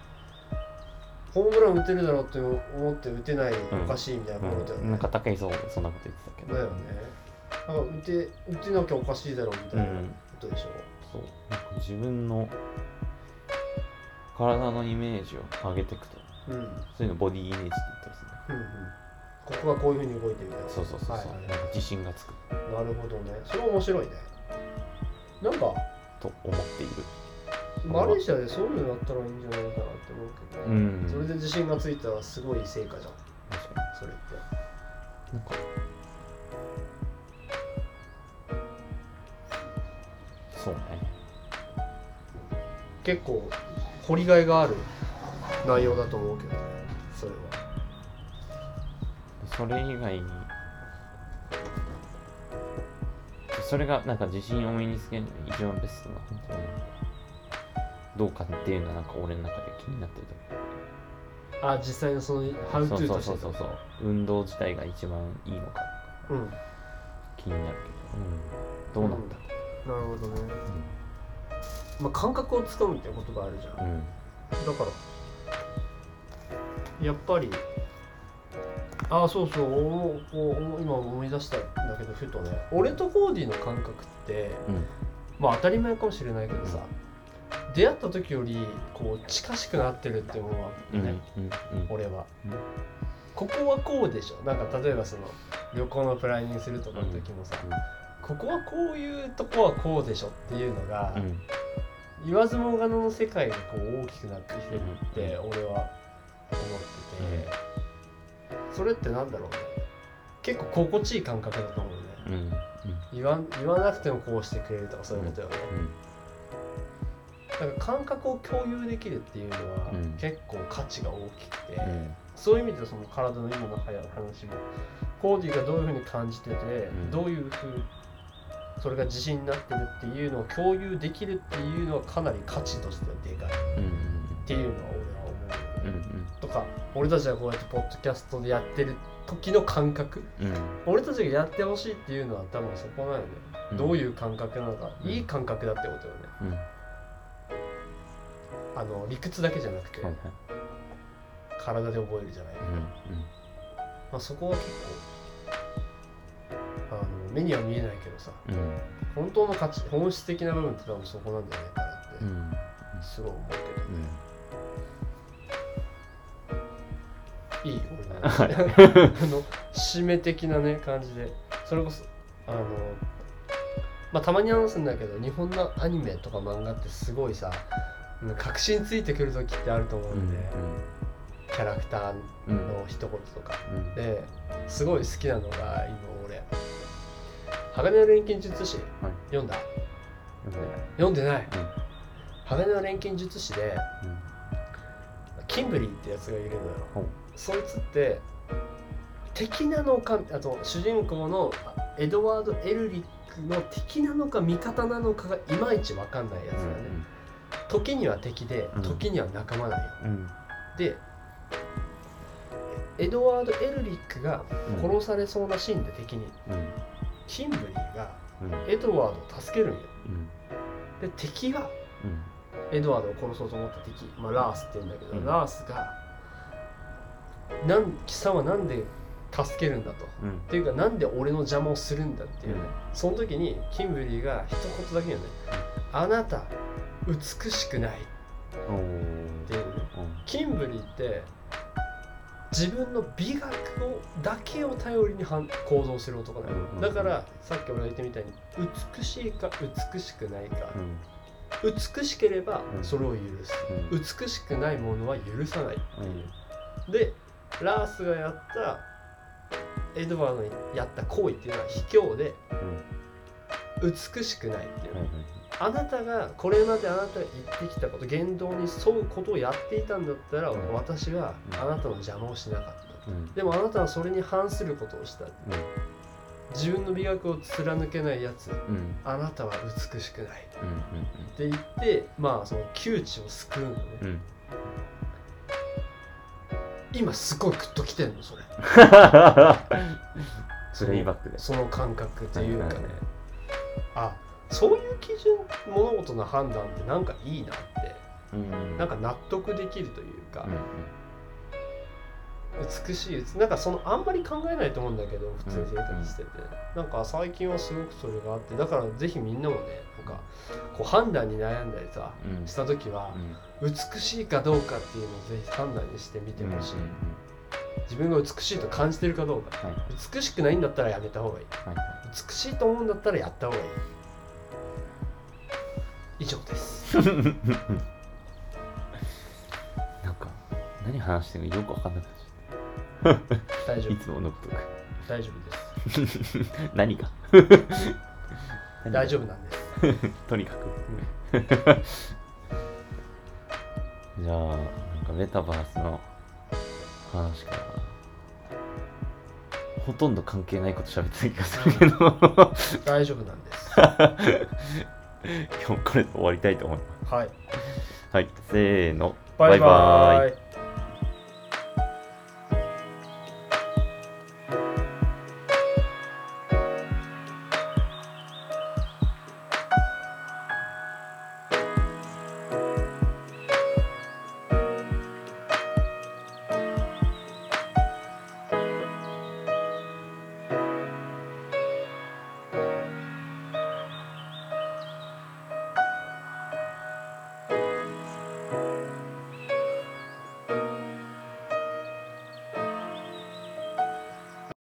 ホームラン打てるだろうって思って打てないん。おかしいみたいなものだよね、うん、なんか高いそうそんなこと言ってたけど。だよね。なんか打て打てなきゃおかしいだろうみたいなことでしょ、そう。なんか自分の体のイメージを上げていくと。うん、うんそういうのボディイメージって言ったりするねうんここがこういうふうに動いてるみたいな。そうそうそうそう、はいはい自信がつく。なるほどね。それ面白いね。なんかと思っている。マレーシアでそういうのやったらいいんじゃないかなって思うけど、うん。それで自信がついたらすごい成果じゃん。確かそれって。になんかそうね。結構掘りがいがある内容だと思うけどねそれは。それ以外にそれがなんか自信を身につける一番ベストな本当にどうかっていうのはなんか俺の中で気になってるとあ実際のそのハウトゥーとして。そうそうそう運動自体が一番いいのか。うん。気になるけど、うん、どうなんだなるほどね、まあ、感覚をつかむって言葉あるじゃん、うん、うん。だからやっぱりああそうそう思うこう今思い出したんだけどふとね俺とコーディの感覚ってうん。まあ当たり前かもしれないけどさ出会った時よりこう近しくなってるっていうものはうんうんね、うん。俺は、うん。ここはこうでしょ。なんか例えばその旅行のプランニングするとかの時もさ、ここはこういうとこはこうでしょっていうのが、うん。言わずもがなの世界がこう大きくなってきてるって俺は思ってて、それってなんだろう？ね結構心地いい感覚だと思うね。うん。うん。言わん言わなくてもこうしてくれるとかそういうことよね、なんか感覚を共有できるっていうのは、うん。結構価値が大きくて、うん。そういう意味でその体の今の話もコーディがどういうふうに感じてて、ん。どういうふうそれが自信になってるっていうのを共有できるっていうのはかなり価値としてはでかいっうんていうのは俺とか俺たちがこうやってポッドキャストでやってる時の感覚。うん。俺たちがやってほしいっていうのは多分そこなのね、うん。どういう感覚なのか、うん。いい感覚だってことよね。うん。あの理屈だけじゃなくて、体で覚えるじゃない、うんまあ、そこは結構あの目には見えないけどさうん。本当の価値本質的な部分って多分そこなんじゃないかなってすごい思うけど、いい俺のはい。あの締め的なね感じで。それこそあのまあたまに話すんだけど日本のアニメとか漫画ってすごいさうん確信ついてくる時ってあると思ううんん。で、キャラクターうんの一言とか。うん。ですごい好きなのが今俺。鋼の錬金術師。はい。読んだ？読んでない。鋼の錬金術師でうん。キンブリーってやつがいるのよそいつって敵なのかあと主人公のエドワード・エルリックの敵なのか味方なのかがいまいち分かんないやつだね、時には敵でうん時には仲間なんよ、うん。でエドワード・エルリックがうん殺されそうなシーンで敵に、うん。キンブリーがうん。エドワードを助けるんよ。うん。で敵はうん。エドワードを殺そうと思った敵、まあ、ラースって言うんだけど、うん。ラースがなん貴様なんで助けるんだと。うん。っていうかなんで俺の邪魔をするんだっていうね、うん。その時にキンブリーが一言だけ言うね、あなた美しくない。っていうねうん。キンブリーって自分の美学をだけを頼りに行動する男なの、うん。だからさっき俺が言ったみたいに美しいか美しくないか、うん。美しければうん。それを許す、うん。美しくないものは許さない。うん。でラースがやったエドワードにやった行為っていうのは卑怯でうん美しくないっていう、はいはいあなたがこれまであなたが言ってきたこと言動に沿うことをやっていたんだったら、うん。私はうん。あなたの邪魔をしなかった、うん。でもあなたはそれに反することをした。うん。自分の美学を貫けないやつうん。あなたは美しくない。うん。って言ってまあその窮地を救うのね、今すごいグッときてんのそれ。プレイバックで。その感覚というかね、はいはいはい。あそういう基準物事の判断ってなんかいいなって。うん。なんか納得できるというか、美しいなんかそのあんまり考えないと思うんだけど普通に生活してて、なんか最近はすごくそれがあってだからぜひみんなもねなんかこう判断に悩んだりさうん。した時はうん。美しいかどうかっていうのをぜひ判断にしてみてほしい、うんうんうん。自分が美しいと感じてるかどうか。はい。美しくないんだったらやめた方がいい。はい美しいと思うんだったらやった方がいい。以上です。なんか何話してるかよくわかんなくなっちゃ大丈夫。ういつものことく。大丈夫です。何が？大丈夫なんです。とにかく、じゃあなんかメタバースの話から。ほとんど関係ないこと喋ってた気がするけど。大丈夫なんです。今日これで終わりたいと思います。はい。はい。せーの。バイバイ